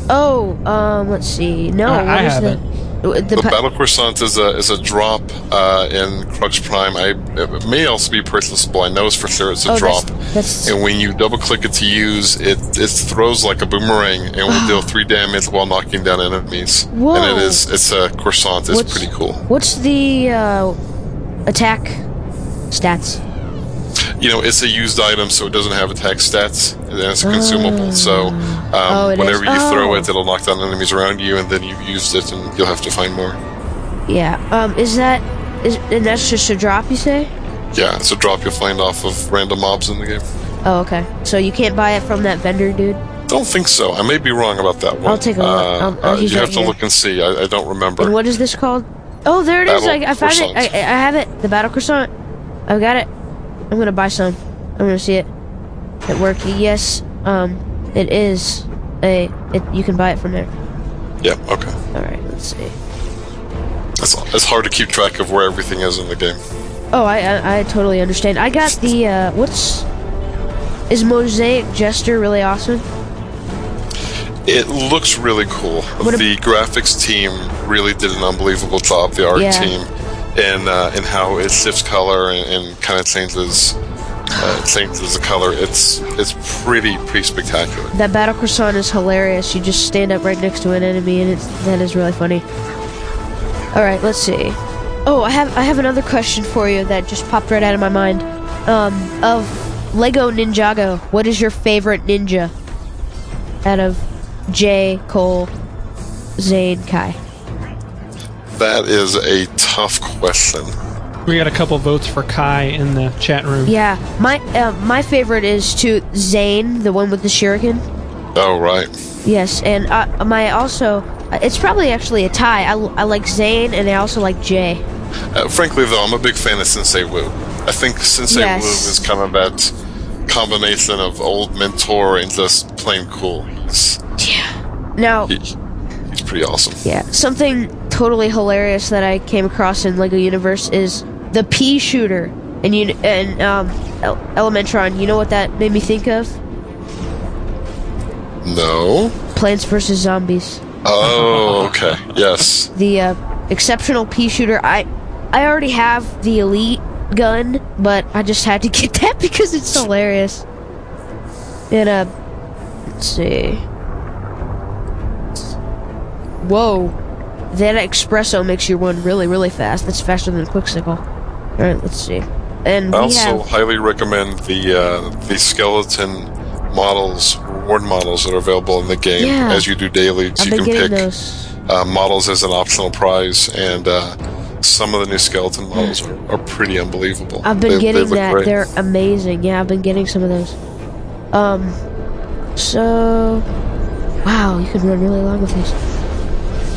Oh, um, let's see. No, I- I haven't. the the Battle Croissant is a is a drop uh, in Crux Prime. I it may also be purchasable. I know it's for sure it's a Oh, drop. that's- that's- and when you double click it to use, it it throws like a boomerang and will deal three damage while knocking down enemies. Whoa. And it is it's a croissant. It's What's- pretty cool. What's the uh, attack stats? You know, it's a used item, so it doesn't have attack stats, and it's a consumable. So um, Oh, it is. whenever you throw Oh. it, it'll knock down enemies around you, and then you've used it, and you'll have to find more. Yeah. Um, is that is and that's just a drop? You say? Yeah, it's a drop you'll find off of random mobs in the game. Oh, okay. So you can't buy it from that vendor, dude. Don't think so. I may be wrong about that one. I'll take a look. Uh, I'll- I'll- uh, you have to here. look and see. I, I don't remember. And what is this called? Oh, there it is. I, Battle I found it. I. I have it. The battle croissant. I've got it. I'm gonna buy some. I'm gonna see it. It worked. Yes. Um, it is a. It, you can buy it from there. Yeah. Okay. All right. Let's see. It's, it's hard to keep track of where everything is in the game. Oh, I I, I totally understand. I got the uh, what's is Mosaic Jester really awesome? It looks really cool. What ab- the graphics team really did an unbelievable job. The art Yeah. team, and uh, and how it shifts color and, and kind of changes uh, changes the color. It's it's pretty pretty spectacular. That battle croissant is hilarious. You just stand up right next to an enemy, and it's that is really funny. All right, let's see. Oh, I have I have another question for you that just popped right out of my mind. Um, of Lego Ninjago, what is your favorite ninja? Out of Jay, Cole, Zane, Kai. That is a tough question. We got a couple votes for Kai in the chat room. Yeah, my uh, my favorite is to Zane, the one with the shuriken. Oh right. Yes, and uh, my also it's probably actually a tie. I, I like Zane, and I also like Jay. Uh, frankly, though, I'm a big fan of Sensei Wu. I think Sensei Yes. Wu is kind of that combination of old mentor and just plain cool. He's, Now, he, he's pretty awesome. yeah, something totally hilarious that I came across in Lego Universe is the pea shooter, and you and um, El- Elementron. You know what that made me think of? No. Plants vs Zombies. Oh, okay. Yes. The uh, exceptional pea shooter. I I already have the elite gun, but I just had to get that because it's hilarious. And uh, let's see. Whoa, that espresso makes you run really, really fast. That's faster than a quick sickle. All right, let's see. And I also have highly recommend the uh, the skeleton models, reward models that are available in the game Yeah. as you do daily. So I've you can pick those. uh, models as an optional prize, and uh, some of the new skeleton models are, are pretty unbelievable. I've been They- they getting look that. great. They're amazing. Yeah, I've been getting some of those. Um, so wow, you can run really long with these.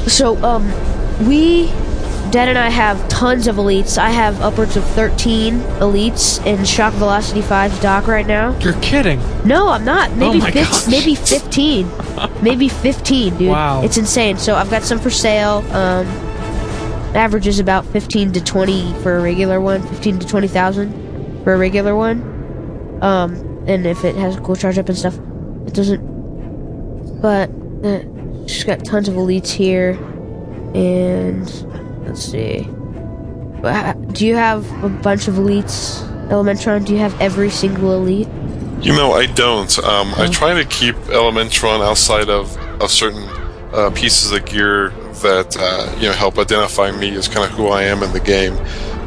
So um, we, Dad and I have tons of elites. I have upwards of thirteen elites in Shock Velocity 5's dock right now. You're kidding. No, I'm not. Maybe Oh fif- maybe fifteen. maybe fifteen, dude. Wow. It's insane. So I've got some for sale. Um average is about fifteen to twenty for a regular one, 15 to twenty thousand for a regular one. Um and if it has a cool charge up and stuff. It doesn't but uh, just got tons of elites here. And let's see. Do you have a bunch of elites, Elementron? Do you have every single elite? You know, I don't. Um, I try to keep Elementron outside of, of certain uh, pieces of gear that uh, you know help identify me as kind of who I am in the game.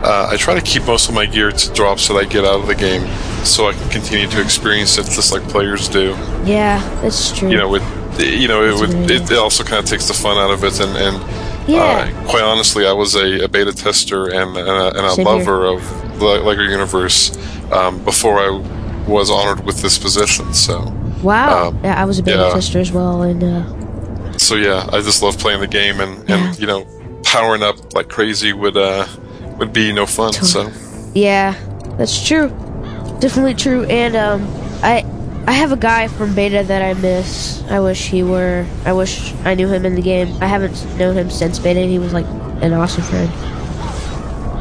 Uh, I try to keep most of my gear to drops that I get out of the game, so I can continue to experience it just like players do. Yeah, that's true. You know, it, you know, it, would, really it, it also kind of takes the fun out of it, and, and Yeah. Uh, quite honestly, I was a, a beta tester and, and a, and a lover of the Lego Universe um, before I was honored with this position. So, Wow. Um, yeah, I was a beta yeah. tester as well, and uh, so yeah, I just love playing the game, and, Yeah. you know, powering up like crazy would uh, would be no fun. So, yeah, that's true. Definitely true. And um, I I have a guy from beta that I miss. I wish he were. I wish I knew him in the game. I haven't known him since beta. and He was like an awesome friend.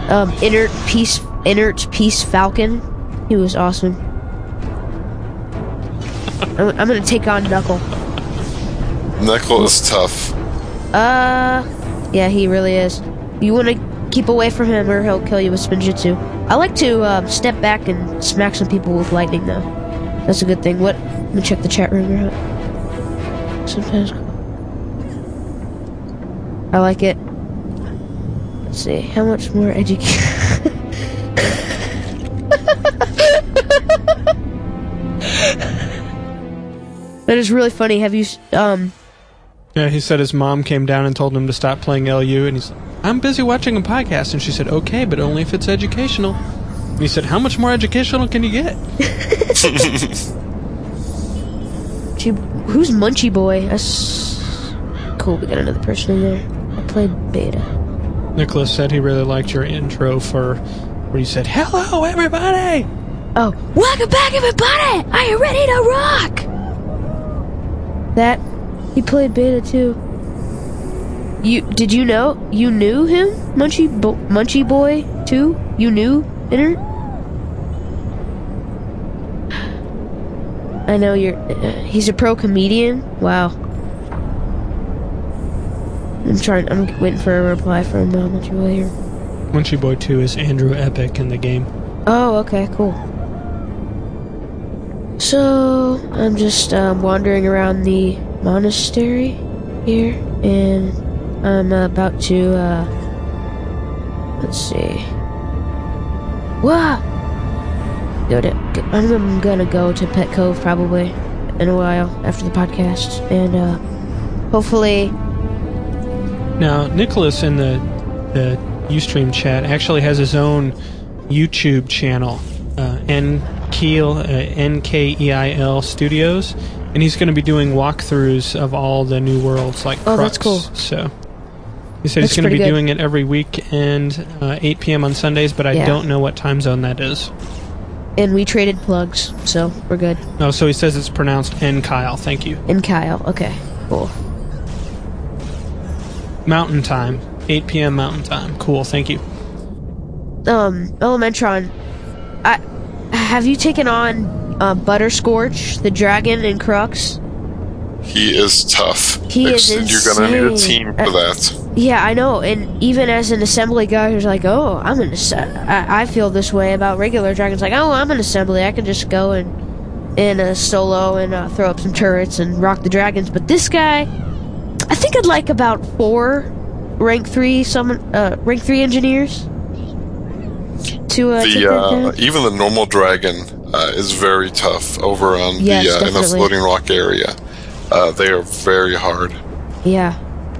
Um, inert peace, inert peace Falcon. He was awesome. I'm, I'm gonna take on Knuckle. Knuckle is tough. Uh, yeah, he really is. You want to keep away from him, or he'll kill you with Spinjitzu. I like to um, step back and smack some people with lightning, though. That's a good thing. What? Let me check the chat room real. Sometimes. I like it. Let's see. How much more education? that is really funny. Have you um? Yeah, he said his mom came down and told him to stop playing LU, and he's like, I'm busy watching a podcast. And she said, okay, but only if it's educational. And he said, how much more educational can you get? Gee, who's Munchie Boy? That's cool. We got another person in there. I played beta. Nicholas said he really liked your intro for where you said, hello, everybody! Oh, welcome back, everybody! Are you ready to rock? That he played beta too. You did you know you knew him, Munchie Bo- Munchie Boy too? You knew Inner? I know you're. Uh, he's a pro comedian. Wow. I'm trying. I'm waiting for a reply from uh, Munchie Boy here. Munchy Boy 2 is Andrew Epic in the game. Oh, okay, cool. So, I'm just um, wandering around the monastery here, and I'm about to, uh, let's see. I'm gonna go to Pet Cove probably in a while after the podcast, and, uh, hopefully, Now, Nicholas in the, the Ustream chat actually has his own YouTube channel, uh, Nkeil, uh, N-K-E-I-L Studios, and he's going to be doing walkthroughs of all the new worlds like Oh, Crux. that's cool. So he said That's he's going to be good. doing it every weekend, uh, 8 p.m. on Sundays, but I Yeah. don't know what time zone that is. and we traded plugs, so we're good. No, so he says it's pronounced N Kyle. Thank you. N Kyle. okay, cool. Mountain time, 8 p.m. Mountain time. Cool. Thank you. um Elementron, I have you taken on uh, Butterscorch, the dragon and Crux? He is tough. He is Ex- You're gonna need a team for Uh, that. Yeah, I know. And even as an assembly guy who's like, oh, I'm an ass- I, I feel this way about regular dragons. Like, oh, I'm an assembly. I can just go and in a solo and uh, throw up some turrets and rock the dragons. But this guy, I think I'd like about four rank three summon uh, rank three engineers to uh, The uh, even the normal dragon uh, is very tough over on Yes, the uh, in the floating rock area. Uh, they are very hard. Yeah.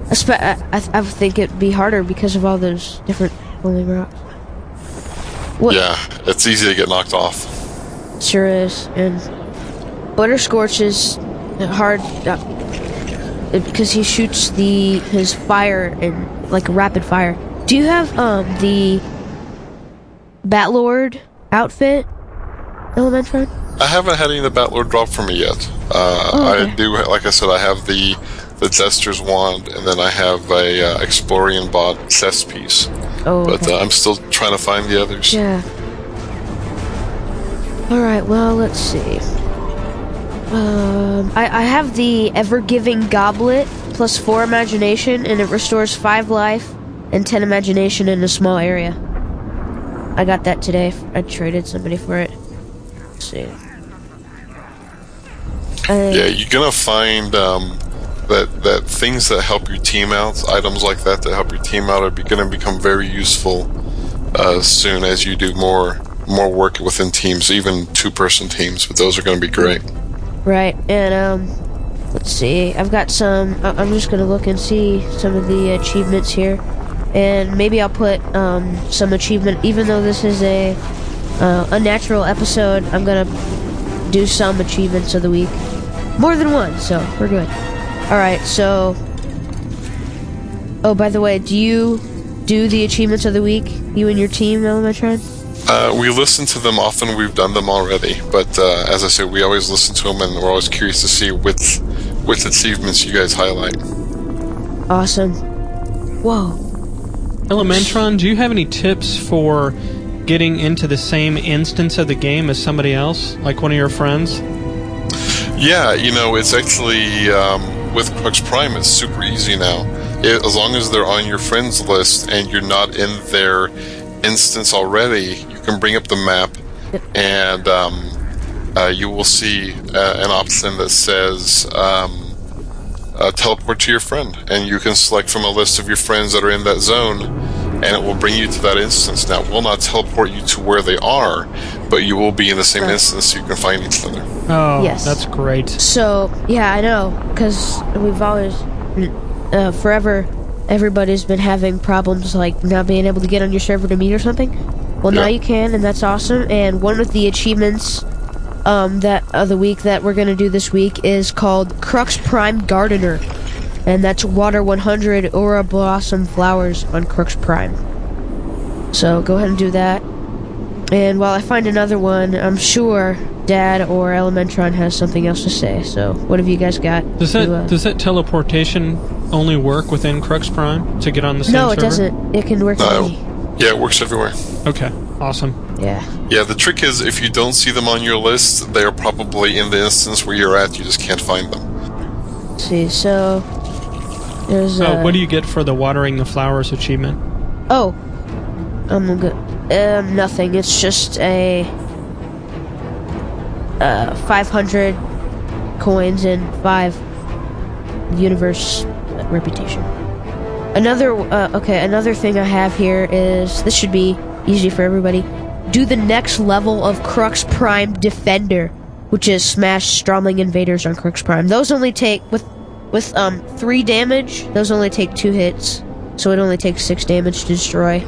I, I, I think it'd be harder because of all those different rolling rocks. What Yeah, it's easy to get knocked off. sure is. And Butterscorch is hard uh, because he shoots the his fire and like rapid fire. Do you have um the Batlord outfit, Elementron? I haven't had any of the Batlord drop for me yet. Uh, Oh, okay. I do, like I said, I have the the Jester's wand, and then I have a uh, Explorian bot chest piece. Oh, But okay. uh, I'm still trying to find the others. Yeah. All right. Well, let's see. Um, I, I have the ever giving goblet plus four imagination, and it restores five life and ten imagination in a small area. I got that today. I traded somebody for it. Let's see. Uh, Yeah, you're gonna find um, that that things that help your team out, items like that that help your team out, are be, gonna become very useful uh, soon as you do more more work within teams, even two person teams. But those are gonna be great. Right, and um, let's see. I've got some. I'm just gonna look and see some of the achievements here, and maybe I'll put um, some achievement. Even though this is a uh, a natural episode, I'm gonna do some achievements of the week, more than one. So we're good. All right. So, oh, by the way, do you do the achievements of the week? You and your team, Elementron? Uh, we listen to them often. We've done them already, but uh, as I said, we always listen to them, and we're always curious to see which which achievements you guys highlight. Awesome. Whoa. Elementron, do you have any tips for getting into the same instance of the game as somebody else, like one of your friends? Yeah, you know, it's actually um, with Crux Prime, it's super easy now. It, as long as they're on your friends list and you're not in their instance already, you can bring up the map and um, uh, you will see uh, an option that says um, uh, teleport to your friend, and you can select from a list of your friends that are in that zone, and it will bring you to that instance. Now, it will not teleport you to where they are, but you will be in the same Right. instance, so you can find each other. Oh, Yes. that's great. So yeah, I know because we've always, uh, forever, everybody's been having problems like not being able to get on your server to meet or something. Well, now you can, and that's awesome. And one of the achievements um, that of the week that we're gonna do this week is called Crux Prime Gardener, and that's water 100 Aura Blossom flowers on Crux Prime. So go ahead and do that. And while I find another one, I'm sure Dad or Elementron has something else to say. So what have you guys got? Does that to, uh, does that teleportation only work within Crux Prime to get on the same no, it server? doesn't. It can work No. Yeah, it works everywhere. Okay, awesome. Yeah. Yeah, the trick is if you don't see them on your list, they are probably in the instance where you're at. You just can't find them. Let's see, so there's. So, Uh, what do you get for the watering the flowers achievement? Oh, I'm good. Um, nothing. It's just a uh 500 coins and five universe reputation. Another uh, okay, another thing I have here is this should be easy for everybody. Do the next level of Crux Prime Defender, which is smash Stromling invaders on Crux Prime. Those only take with with um three damage. Those only take two hits, so it only takes six damage to destroy.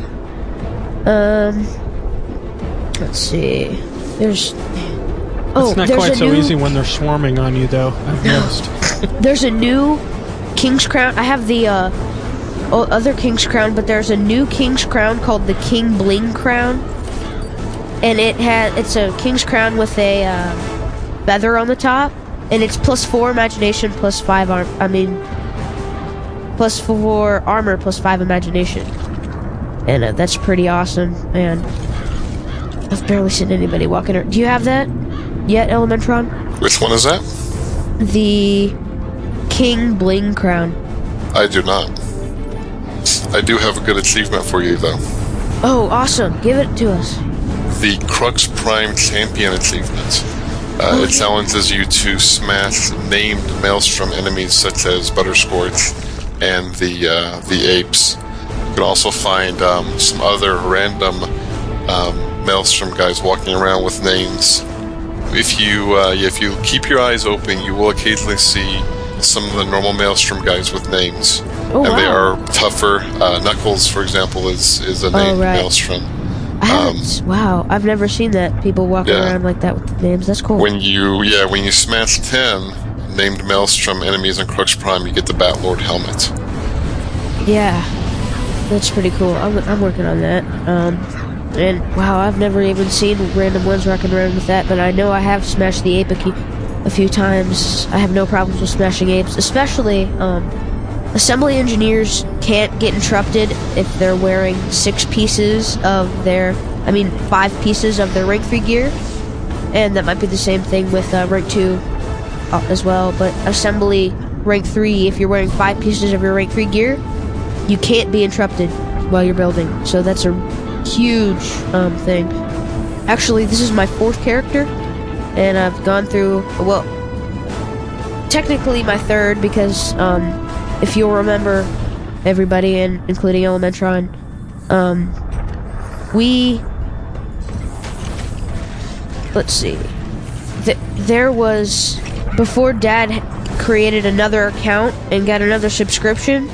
Um, let's see. There's oh, it's not quite so new, easy when they're swarming on you, though. I've noticed. There's a new King's Crown. I have the uh, other King's Crown, but there's a new King's Crown called the King Bling Crown, and it has it's a King's Crown with a uh, feather on the top, and it's plus four imagination, plus five arm. I mean, plus four armor, plus five imagination, and uh, that's pretty awesome. And I've barely seen anybody walking. Around. Do you have that yet, Elementron? Which one is that? The King Bling Crown. I do not. I do have a good achievement for you, though. Oh, awesome! Give it to us. The Crux Prime Champion achievement. Uh, it challenges you to smash named Maelstrom enemies such as Butterscorch and the uh, the apes. You can also find um, some other random um, Maelstrom guys walking around with names. If you uh, if you keep your eyes open, you will occasionally see some of the normal Maelstrom guys with names, Oh, and they are tougher. Uh, Knuckles, for example, is is a named right. Maelstrom. I haven't. wow, I've never seen that. People walking Um, yeah. around like that with names. That's cool. When you yeah when you smash ten named Maelstrom enemies in Crux Prime, you get the Bat Lord helmet. yeah, that's pretty cool. I'm, I'm working on that. Um, and wow, I've never even seen random ones rocking around with that. But I know I have smashed the ape a, few times. I have no problems with smashing apes, especially um, assembly engineers can't get interrupted if they're wearing six pieces of their, I mean, five pieces of their rank three gear. And that might be the same thing with uh, rank two uh, as well. But assembly rank three, if you're wearing five pieces of your rank three gear, you can't be interrupted while you're building. So that's a huge um, thing. Actually, this is my fourth character, and I've gone through well, technically my third because um, if you'll remember, everybody, and including Elementron, um, we let's see. Th- there was before Dad created another account and got another subscription.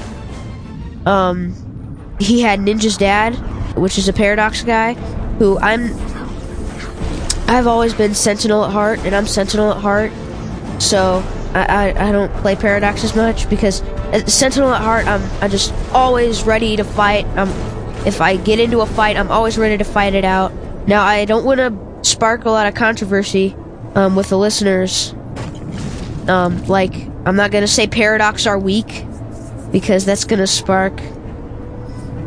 Um, he had Ninja's dad, which is a Paradox guy, who I'm. I've always been Sentinel at heart, and I'm Sentinel at heart, so I, I, I don't play Paradox as much because as Sentinel at heart, I'm I just always ready to fight. Um, if I get into a fight, I'm always ready to fight it out. Now I don't want to spark a lot of controversy um, with the listeners. Um, like I'm not gonna say Paradox are weak because that's gonna spark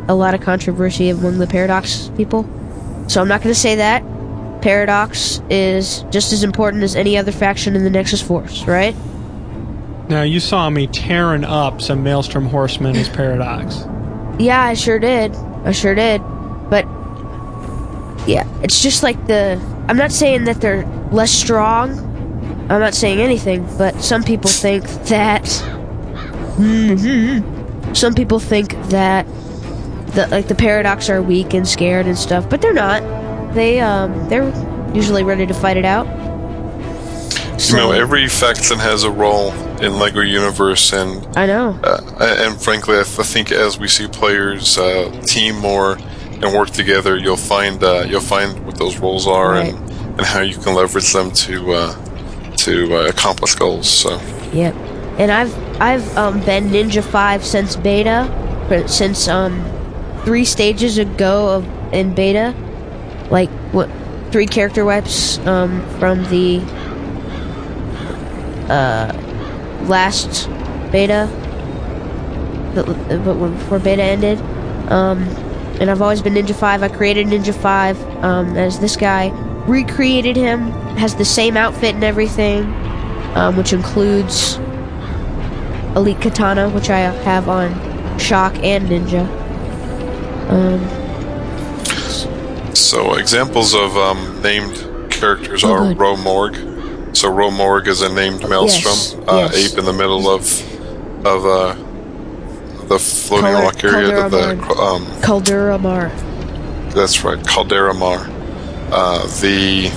a lot of controversy among the Paradox people. So I'm not gonna say that. Paradox is just as important as any other faction in the Nexus Force, right? Now, you saw me tearing up some Maelstrom Horsemen as Paradox. Yeah, I sure did. I sure did. But yeah, it's just like the. I'm not saying that they're less strong. I'm not saying anything, but some people think that. Mhm. Some people think that the like the paradox are weak and scared and stuff, but they're not. They um they're usually ready to fight it out. You know, every faction has a role in Lego Universe, and I know. uh, and frankly, I think as we see players uh, team more and work together, you'll find uh, you'll find what those roles are Right. and, and how you can leverage them to uh, to uh, accomplish goals. So. Yep. And I've I've um, been Ninja Five since beta, since um three stages ago of in beta, like what three character wipes um from the uh last beta, but before beta ended, um. And I've always been Ninja 5. I created Ninja 5 um, as this guy. Recreated him. Has the same outfit and everything. Um, which includes Elite Katana, which I have on Shock and Ninja. Um, So examples of um, named characters Oh, are. Ro Morg. So Ro Morg is a named Maelstrom Yes, uh, yes. ape in the middle of of uh, the floating Calder- rock area. That the Calderamar. um, Caldera Mar. that's right, Caldera Mar. Uh, the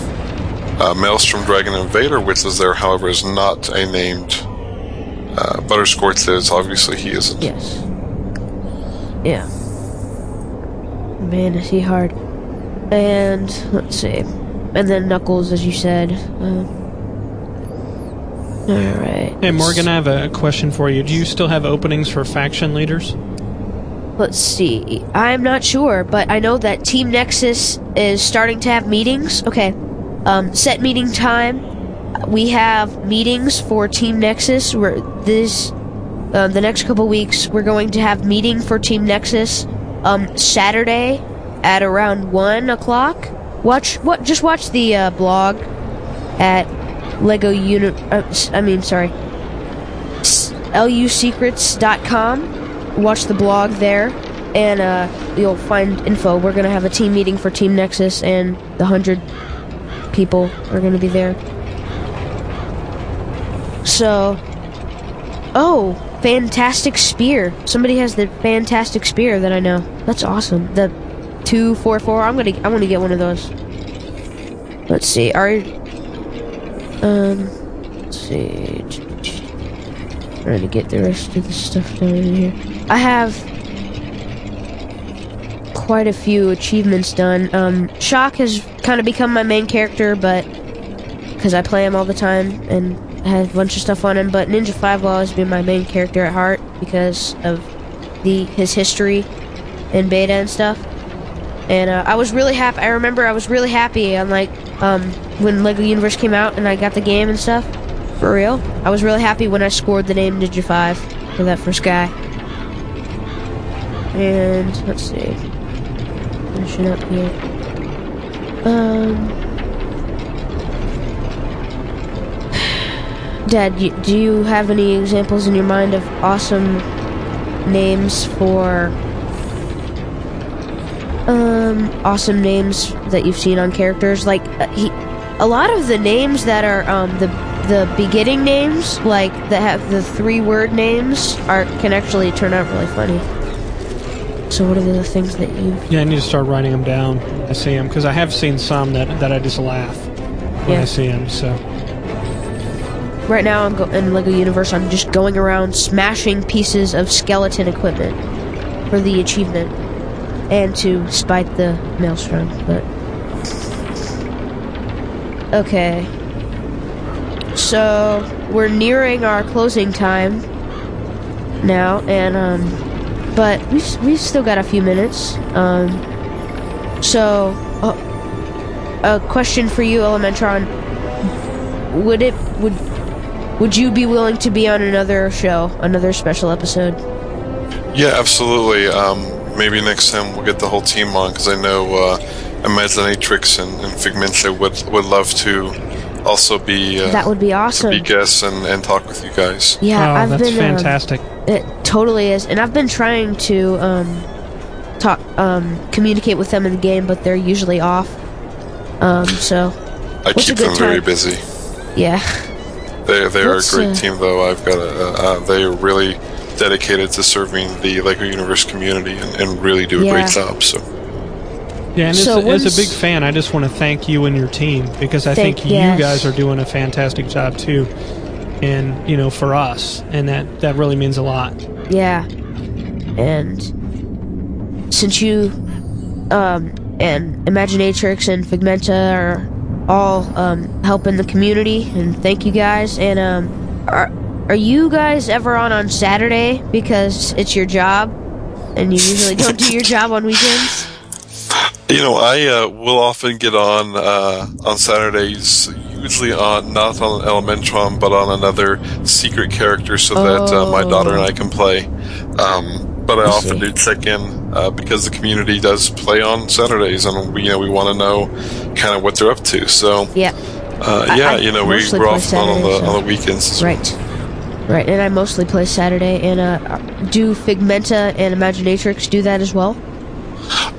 uh, Maelstrom Dragon Invader, which is there, however, is not a named. Uh, Butterscorch is obviously he isn't. Yes. Yeah. Man, is he hard. And, let's see. And then Knuckles, as you said. Uh, Alright. Hey, Morgan, I have a question for you. Do you still have openings for faction leaders? Let's see. I'm not sure, but I know that Team Nexus is starting to have meetings. Okay. Um, set meeting time. We have meetings for Team Nexus. We're this um, the next couple weeks. We're going to have meeting for Team Nexus um, Saturday at around one o'clock. Watch what? Just watch the uh, blog at Lego Unit. Uh, I mean, sorry, lusecrets.com. Watch the blog there, and uh, you'll find info. We're gonna have a team meeting for Team Nexus, and the hundred people are gonna be there. So, oh, fantastic spear! Somebody has the fantastic spear that I know. That's awesome. The two four four. I'm gonna I'm gonna get one of those. Let's see. Are um. Let's see. Trying to get the rest of the stuff down in here. I have quite a few achievements done. Um, Shock has kind of become my main character, but because I play him all the time and I have a bunch of stuff on him. But Ninja Five will always be my main character at heart because of the his history in beta and stuff. And uh, I was really happy. I remember I was really happy on like um, when Lego Universe came out and I got the game and stuff. For real, I was really happy when I scored the name Ninja Five for that first guy. And let's see, finishing up here. Um, Dad, you, do you have any examples in your mind of awesome names for um awesome names that you've seen on characters? Like uh, he, a lot of the names that are um the the beginning names, like that have the three word names, are can actually turn out really funny. So what are the things that you? Yeah, I need to start writing them down I see them because I have seen some that that I just laugh when Yeah. I see them. So right now I'm in Lego Universe. I'm just going around smashing pieces of skeleton equipment for the achievement and to spite the maelstrom. But okay, so we're nearing our closing time now, and um, but we've we've still got a few minutes. Um, so uh, a question for you, Elementron: Would it would would you be willing to be on another show, another special episode? Yeah, absolutely. Um, maybe next time we'll get the whole team on because I know uh, Imaginatrix and, and Figmentia would would love to also be uh, That would be awesome to awesome. be guests and, and talk with you guys. Yeah, oh, I've that's been um, fantastic. It totally is, and I've been trying to um, talk, um, communicate with them in the game, but they're usually off. Um, so I What's keep good them very busy. yeah, They they are a great uh, team though. I've got a uh, they are really dedicated to serving the Lego Universe community and, and really do a Yeah. great job. So Yeah, and So as, as a big fan, I just want to thank you and your team because I Thank- think you yes. guys are doing a fantastic job too, and you know for us, and that that really means a lot. yeah, and since you um, and Imaginatrix and Figmenta are all um, helping the community, and thank you guys. And um, are are you guys ever on on Saturday because it's your job, and you usually don't do your job on weekends? you know I uh, will often get on uh, on Saturdays. Usually on not on Elementron, but on another secret character, so that uh, my daughter and I can play. Um, but I, I often do check in uh, because the community does play on Saturdays, and we you know we want to know kind of what they're up to. So Yeah. uh, yeah, I you know we we're play often on, on the Saturdays, on the weekends. as well. Right. Right, and I mostly play Saturday. And uh, do Figmenta and Imaginatrix do that as well?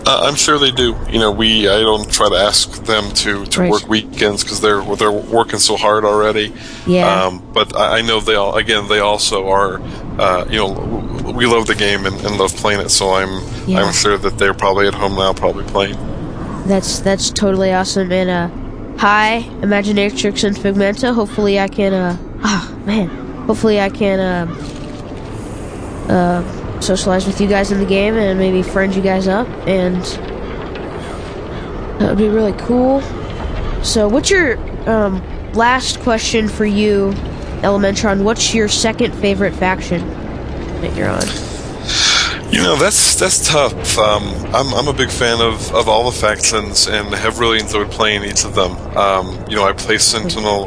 Uh, I'm sure they do. You know, we I don't try to ask them to, to Right. work weekends because they're they're working so hard already. Yeah. Um, but I, I know they all again they also are. Uh, you know, we love the game and, and love playing it. So I'm Yeah. I'm sure that they're probably at home now, probably playing. That's that's totally awesome. And uh, hi, Imaginatrix and Figmenta. Hopefully, I can. Uh, oh man. Hopefully, I can. Uh, uh, socialize with you guys in the game and maybe friend you guys up, and that would be really cool. So, what's your um, last question for you, Elementron? What's your second favorite faction that you're on? You know, that's that's tough. Um, I'm I'm a big fan of, of all the factions and have really enjoyed playing each of them. Um, you know, I play Sentinel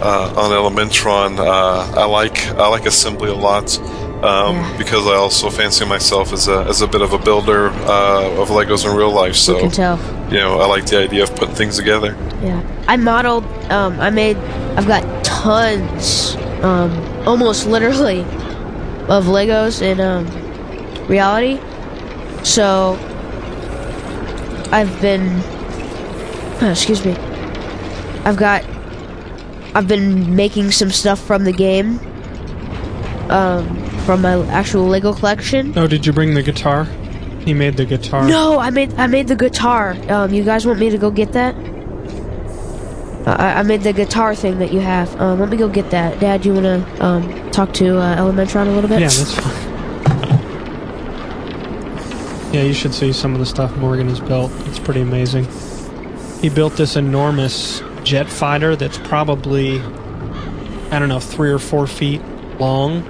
uh, on Elementron. Uh, I like I like Assembly a lot. Um, Yeah. because I also fancy myself as a, as a bit of a builder uh, of Legos in real life. So You can tell. you know, I like the idea of putting things together. Yeah, I modeled. Um, I made. I've got tons, um, almost literally, of Legos in um, reality. So I've been. uh, excuse me. I've got. I've been making some stuff from the game. Um, from my actual Lego collection. Oh, did you bring the guitar? He made the guitar. No, I made I made the guitar. Um, you guys want me to go get that? Uh, I, I made the guitar thing that you have. Um, let me go get that. Dad, you want to um, talk to uh, Elementron a little bit? Yeah, that's fine. Yeah, you should see some of the stuff Morgan has built. It's pretty amazing. He built this enormous jet fighter that's probably, I don't know, three or four feet long,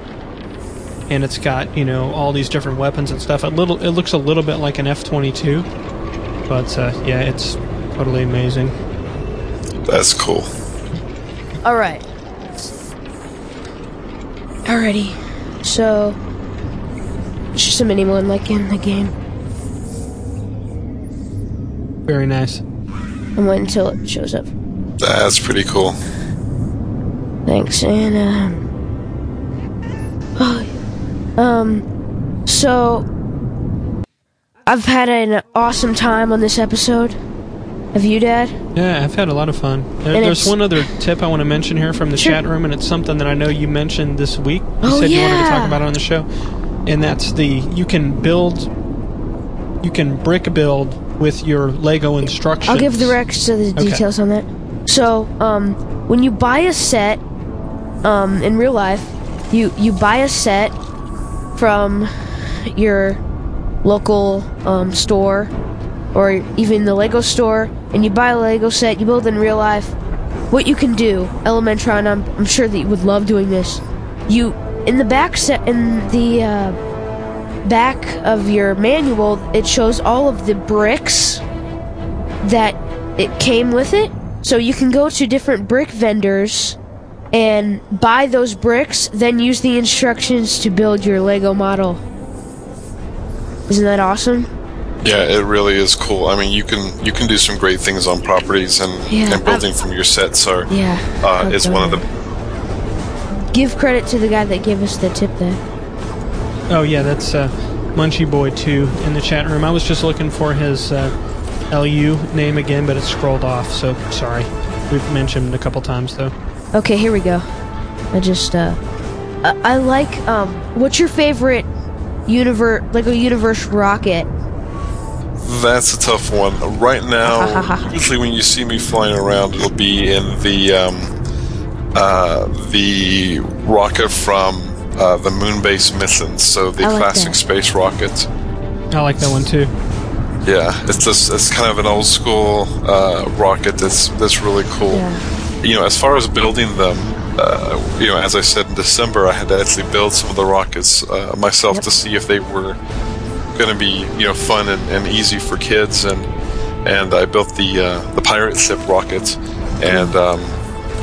and it's got you know all these different weapons and stuff. A little, it looks a little bit like an F twenty two, but uh, yeah, it's totally amazing. That's cool. All right. Alrighty. So, it's just a mini one like in the game. Very nice. I'm waiting until it shows up. That's pretty cool. Thanks. And um, oh, um, so I've had an awesome time on this episode. Have you, Dad? Yeah, I've had a lot of fun. There, there's one other tip I want to mention here from the Sure. chat room, and it's something that I know you mentioned this week. You Oh, said you wanted to talk about it on the show, and that's the you can build, you can brick build with your Lego instructions. I'll give the Rex to the Okay. details on that. So, um, when you buy a set, um, in real life, you you buy a set from your local um, store or even the Lego store, and you buy a Lego set. You build in real life. What you can do, Elementron, I'm, I'm sure that you would love doing this. You in the back set in the uh, back of your manual, it shows all of the bricks that it came with it. So you can go to different brick vendors and buy those bricks, then use the instructions to build your Lego model. Isn't that awesome? Yeah, it really is cool. I mean, you can you can do some great things on properties, and, Yeah, and building from your sets are Yeah. uh, is done one of that. the Give credit to the guy that gave us the tip there. Oh yeah, that's uh, Munchie Boy two in the chat room. I was just looking for his uh, LU name again, but it's scrolled off. So sorry. We've mentioned a couple times though. Okay, here we go. I just uh I, I like um what's your favorite universe Lego Universe rocket? That's a tough one. Right now, usually when you see me flying around, it'll be in the um, uh, the rocket from uh, the moon base missions. So the like classic that. space rocket. I like that one too. Yeah, it's just it's kind of an old school uh, rocket that's that's really cool. Yeah. You know, as far as building them, uh, you know, as I said in December, I had to actually build some of the rockets uh, myself Yep. to see if they were going to be you know fun and, and easy for kids, and and I built the uh, the pirate ship rocket, and um,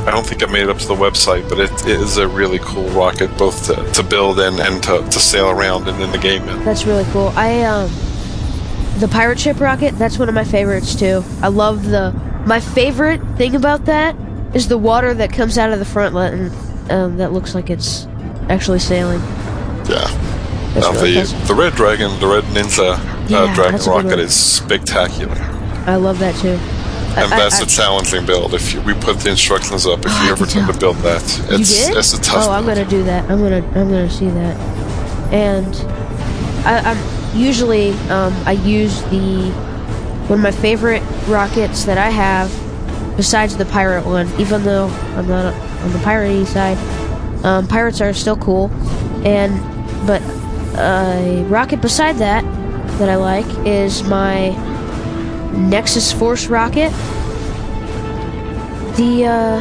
I don't think I made it up to the website, but it, it is a really cool rocket, both to, to build and, and to, to sail around and in the game. That's really cool. I um the pirate ship rocket, that's one of my favorites too. I love the my favorite thing about that is the water that comes out of the front and um, that looks like it's actually sailing. Yeah. That's Now, really the, awesome. the Red Dragon, the Red Ninja Yeah, uh, Dragon that's a good rocket is spectacular. I love that too. And I- that's I- a challenging build. If you, we put the instructions up, if Oh, you ever try to build that, it's it's a tough. Oh, I'm gonna do that. I'm gonna I'm gonna see that. And I, I'm usually um, I use the one of my favorite rockets that I have, besides the pirate one. Even though I'm not on the piratey side, um, pirates are still cool. And but a rocket beside that that I like is my Nexus Force rocket. The uh,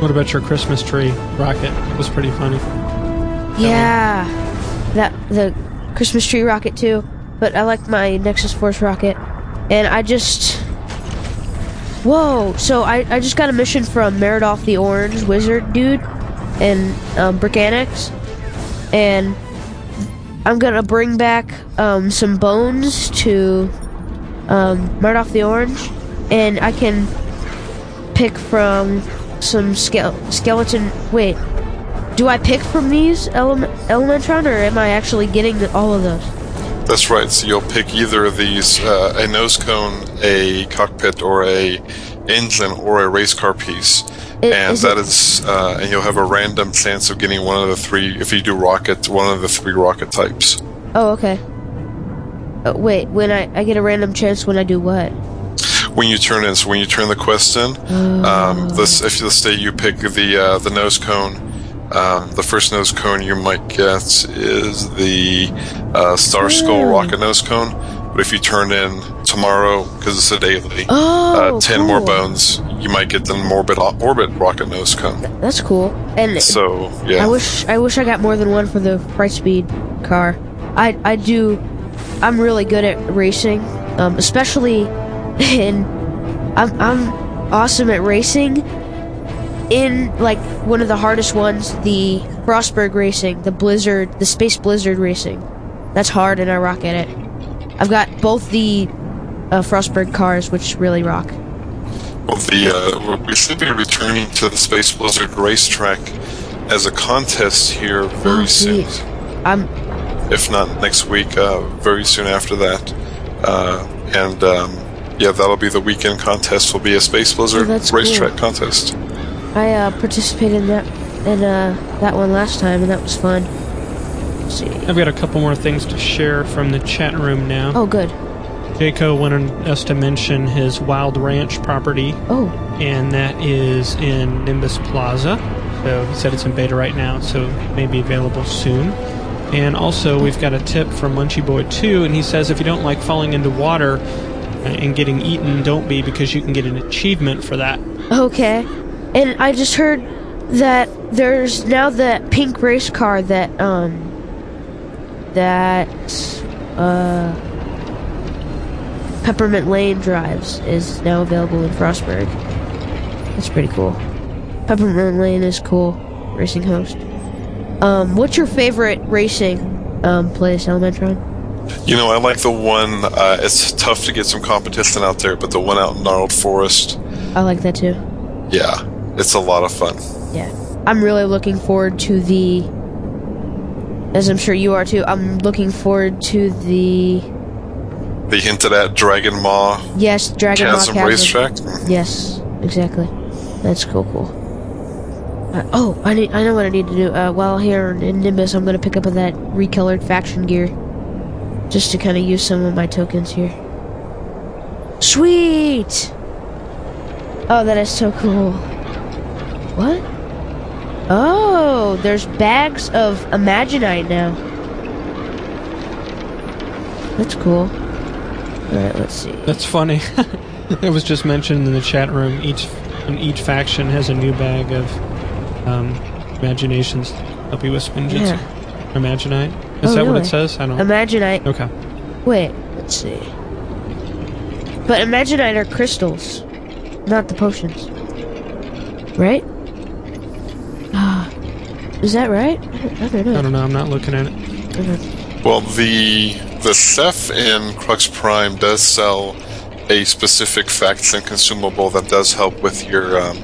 What about your Christmas tree rocket? It was pretty funny. Yeah, that the Christmas tree rocket too. But I like my Nexus Force rocket, and I just whoa. So I I just got a mission from Meridolph the Orange Wizard dude, and um, Brick Annex, and I'm gonna bring back um, some bones to um, Meridolph the Orange, and I can pick from some ske- skeleton. Wait, do I pick from these element Elementron, or am I actually getting the, all of those? That's right. So you'll pick either of these: uh, a nose cone, a cockpit, or a engine, or a race car piece. I- and is that it- is, uh, and you'll have a random chance of getting one of the three. If you do rocket, one of the three rocket types. Oh, okay. Uh, wait, when I I get a random chance when I do what? when you turn in. So when you turn the quest in, um, this if let's say you pick the uh, the nose cone, um, the first nose cone you might get is the uh, Star Skull rocket nose cone. But if you turn in tomorrow, because it's a daily, Oh, uh, ten more bones, you might get the morbid orbit rocket nose cone. That's cool. And So yeah, I wish I wish I got more than one for the Brightspeed car. I I do. I'm really good at racing, um, especially in. I'm I'm awesome at racing. In like one of the hardest ones, the Frostburgh racing, the Blizzard, the Space Blizzard racing. That's hard, and I rock at it. I've got both the uh, Frostburgh cars, which really rock. Well, the uh, we should be returning to the Space Blizzard racetrack as a contest here very Oh, soon. sweet. I'm if not next week, uh, very soon after that. Uh, and um, yeah, that'll be the weekend contest. Will be a Space Blizzard Oh, racetrack cool. contest. I uh, participated in that in uh, that one last time, and that was fun. Let's see. I've got a couple more things to share from the chat room now. Oh, good. Jaco wanted us to mention his Wild Ranch property, Oh, and that is in Nimbus Plaza. So he said it's in beta right now, so it may be available soon. And also, we've got a tip from Munchy Boy 2, and he says if you don't like falling into water uh, and getting eaten, don't be because you can get an achievement for that. Okay. And I just heard that there's now that pink race car that um that uh Peppermint Lane drives is now available in Frostburgh. That's pretty cool. Peppermint Lane is cool. Racing host. Um, what's your favorite racing um place, Elementron? You know, I like the one. Uh, it's tough to get some competition out there, but the one out in Gnarled Forest, I like that too. yeah, it's a lot of fun. Yeah. I'm really looking forward to the as I'm sure you are too. I'm looking forward to the They hinted at Dragon Maw yes, Dragon Chasm Chasm. Racetrack. Yes, exactly. That's cool, cool. Uh, oh, I need. I know what I need to do. Uh, while here in Nimbus, I'm gonna pick up that recolored faction gear, just to kind of use some of my tokens here. Sweet. Oh, that is so cool. What? Oh, there's bags of Imaginite now. That's cool. Alright, let's see. That's funny. it was just mentioned in the chat room. Each each faction has a new bag of um, imaginations. Help you with spinjitzu. Yeah. Imaginite. Is Oh, that what it says? I don't. Know. Imaginite. okay. Wait, let's see. But Imaginite are crystals, not the potions. Right? Ah, Is that right? I don't, know. I don't know. I'm not looking at it. Well, the the Ceph in Crux Prime does sell a specific faction and consumable that does help with your um,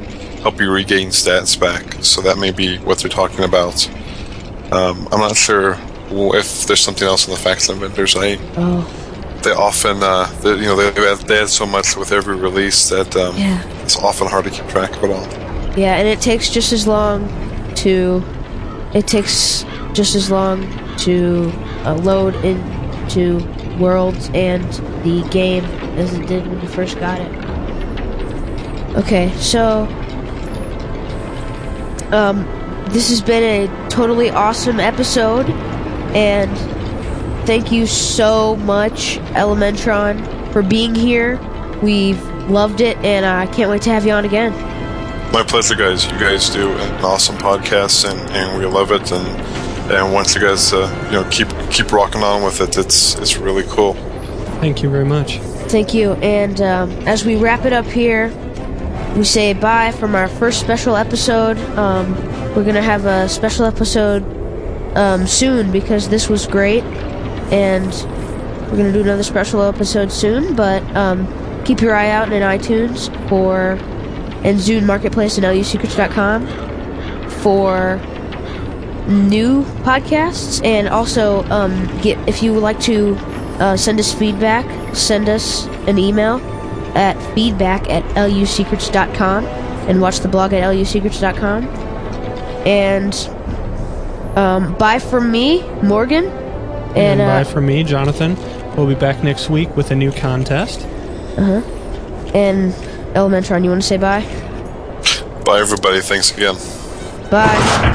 help you regain stats back. So that may be what they're talking about. Um, I'm not sure if there's something else in the faction vendors. I Oh, they often uh, they, you know they add, they add so much with every release that um, yeah. it's often hard to keep track of it all. Yeah, and it takes just as long to. It takes just as long to uh, load into worlds and the game as it did when you first got it. Okay, so. Um, this has been a totally awesome episode, and thank you so much, Elementron, for being here. We've loved it, and I can't wait to have you on again. My pleasure, guys. You guys do an awesome podcast, and, and we love it. And and once you guys, uh, you know, keep keep rocking on with it, it's it's really cool. Thank you very much. Thank you. And um, as we wrap it up here, we say bye from our first special episode. Um, we're going to have a special episode um, soon because this was great. And we're going to do another special episode soon. But um, keep your eye out in iTunes for and Zune Marketplace and LUSecrets.com for new podcasts and also um, get if you would like to uh, send us feedback send us an email at feedback at lusecrets.com and watch the blog at lusecrets.com and um, bye from me morgan and, And, uh, bye from me, Jonathan. We'll be back next week with a new contest. uh-huh and elementron you want to say bye Bye, everybody. Thanks again. bye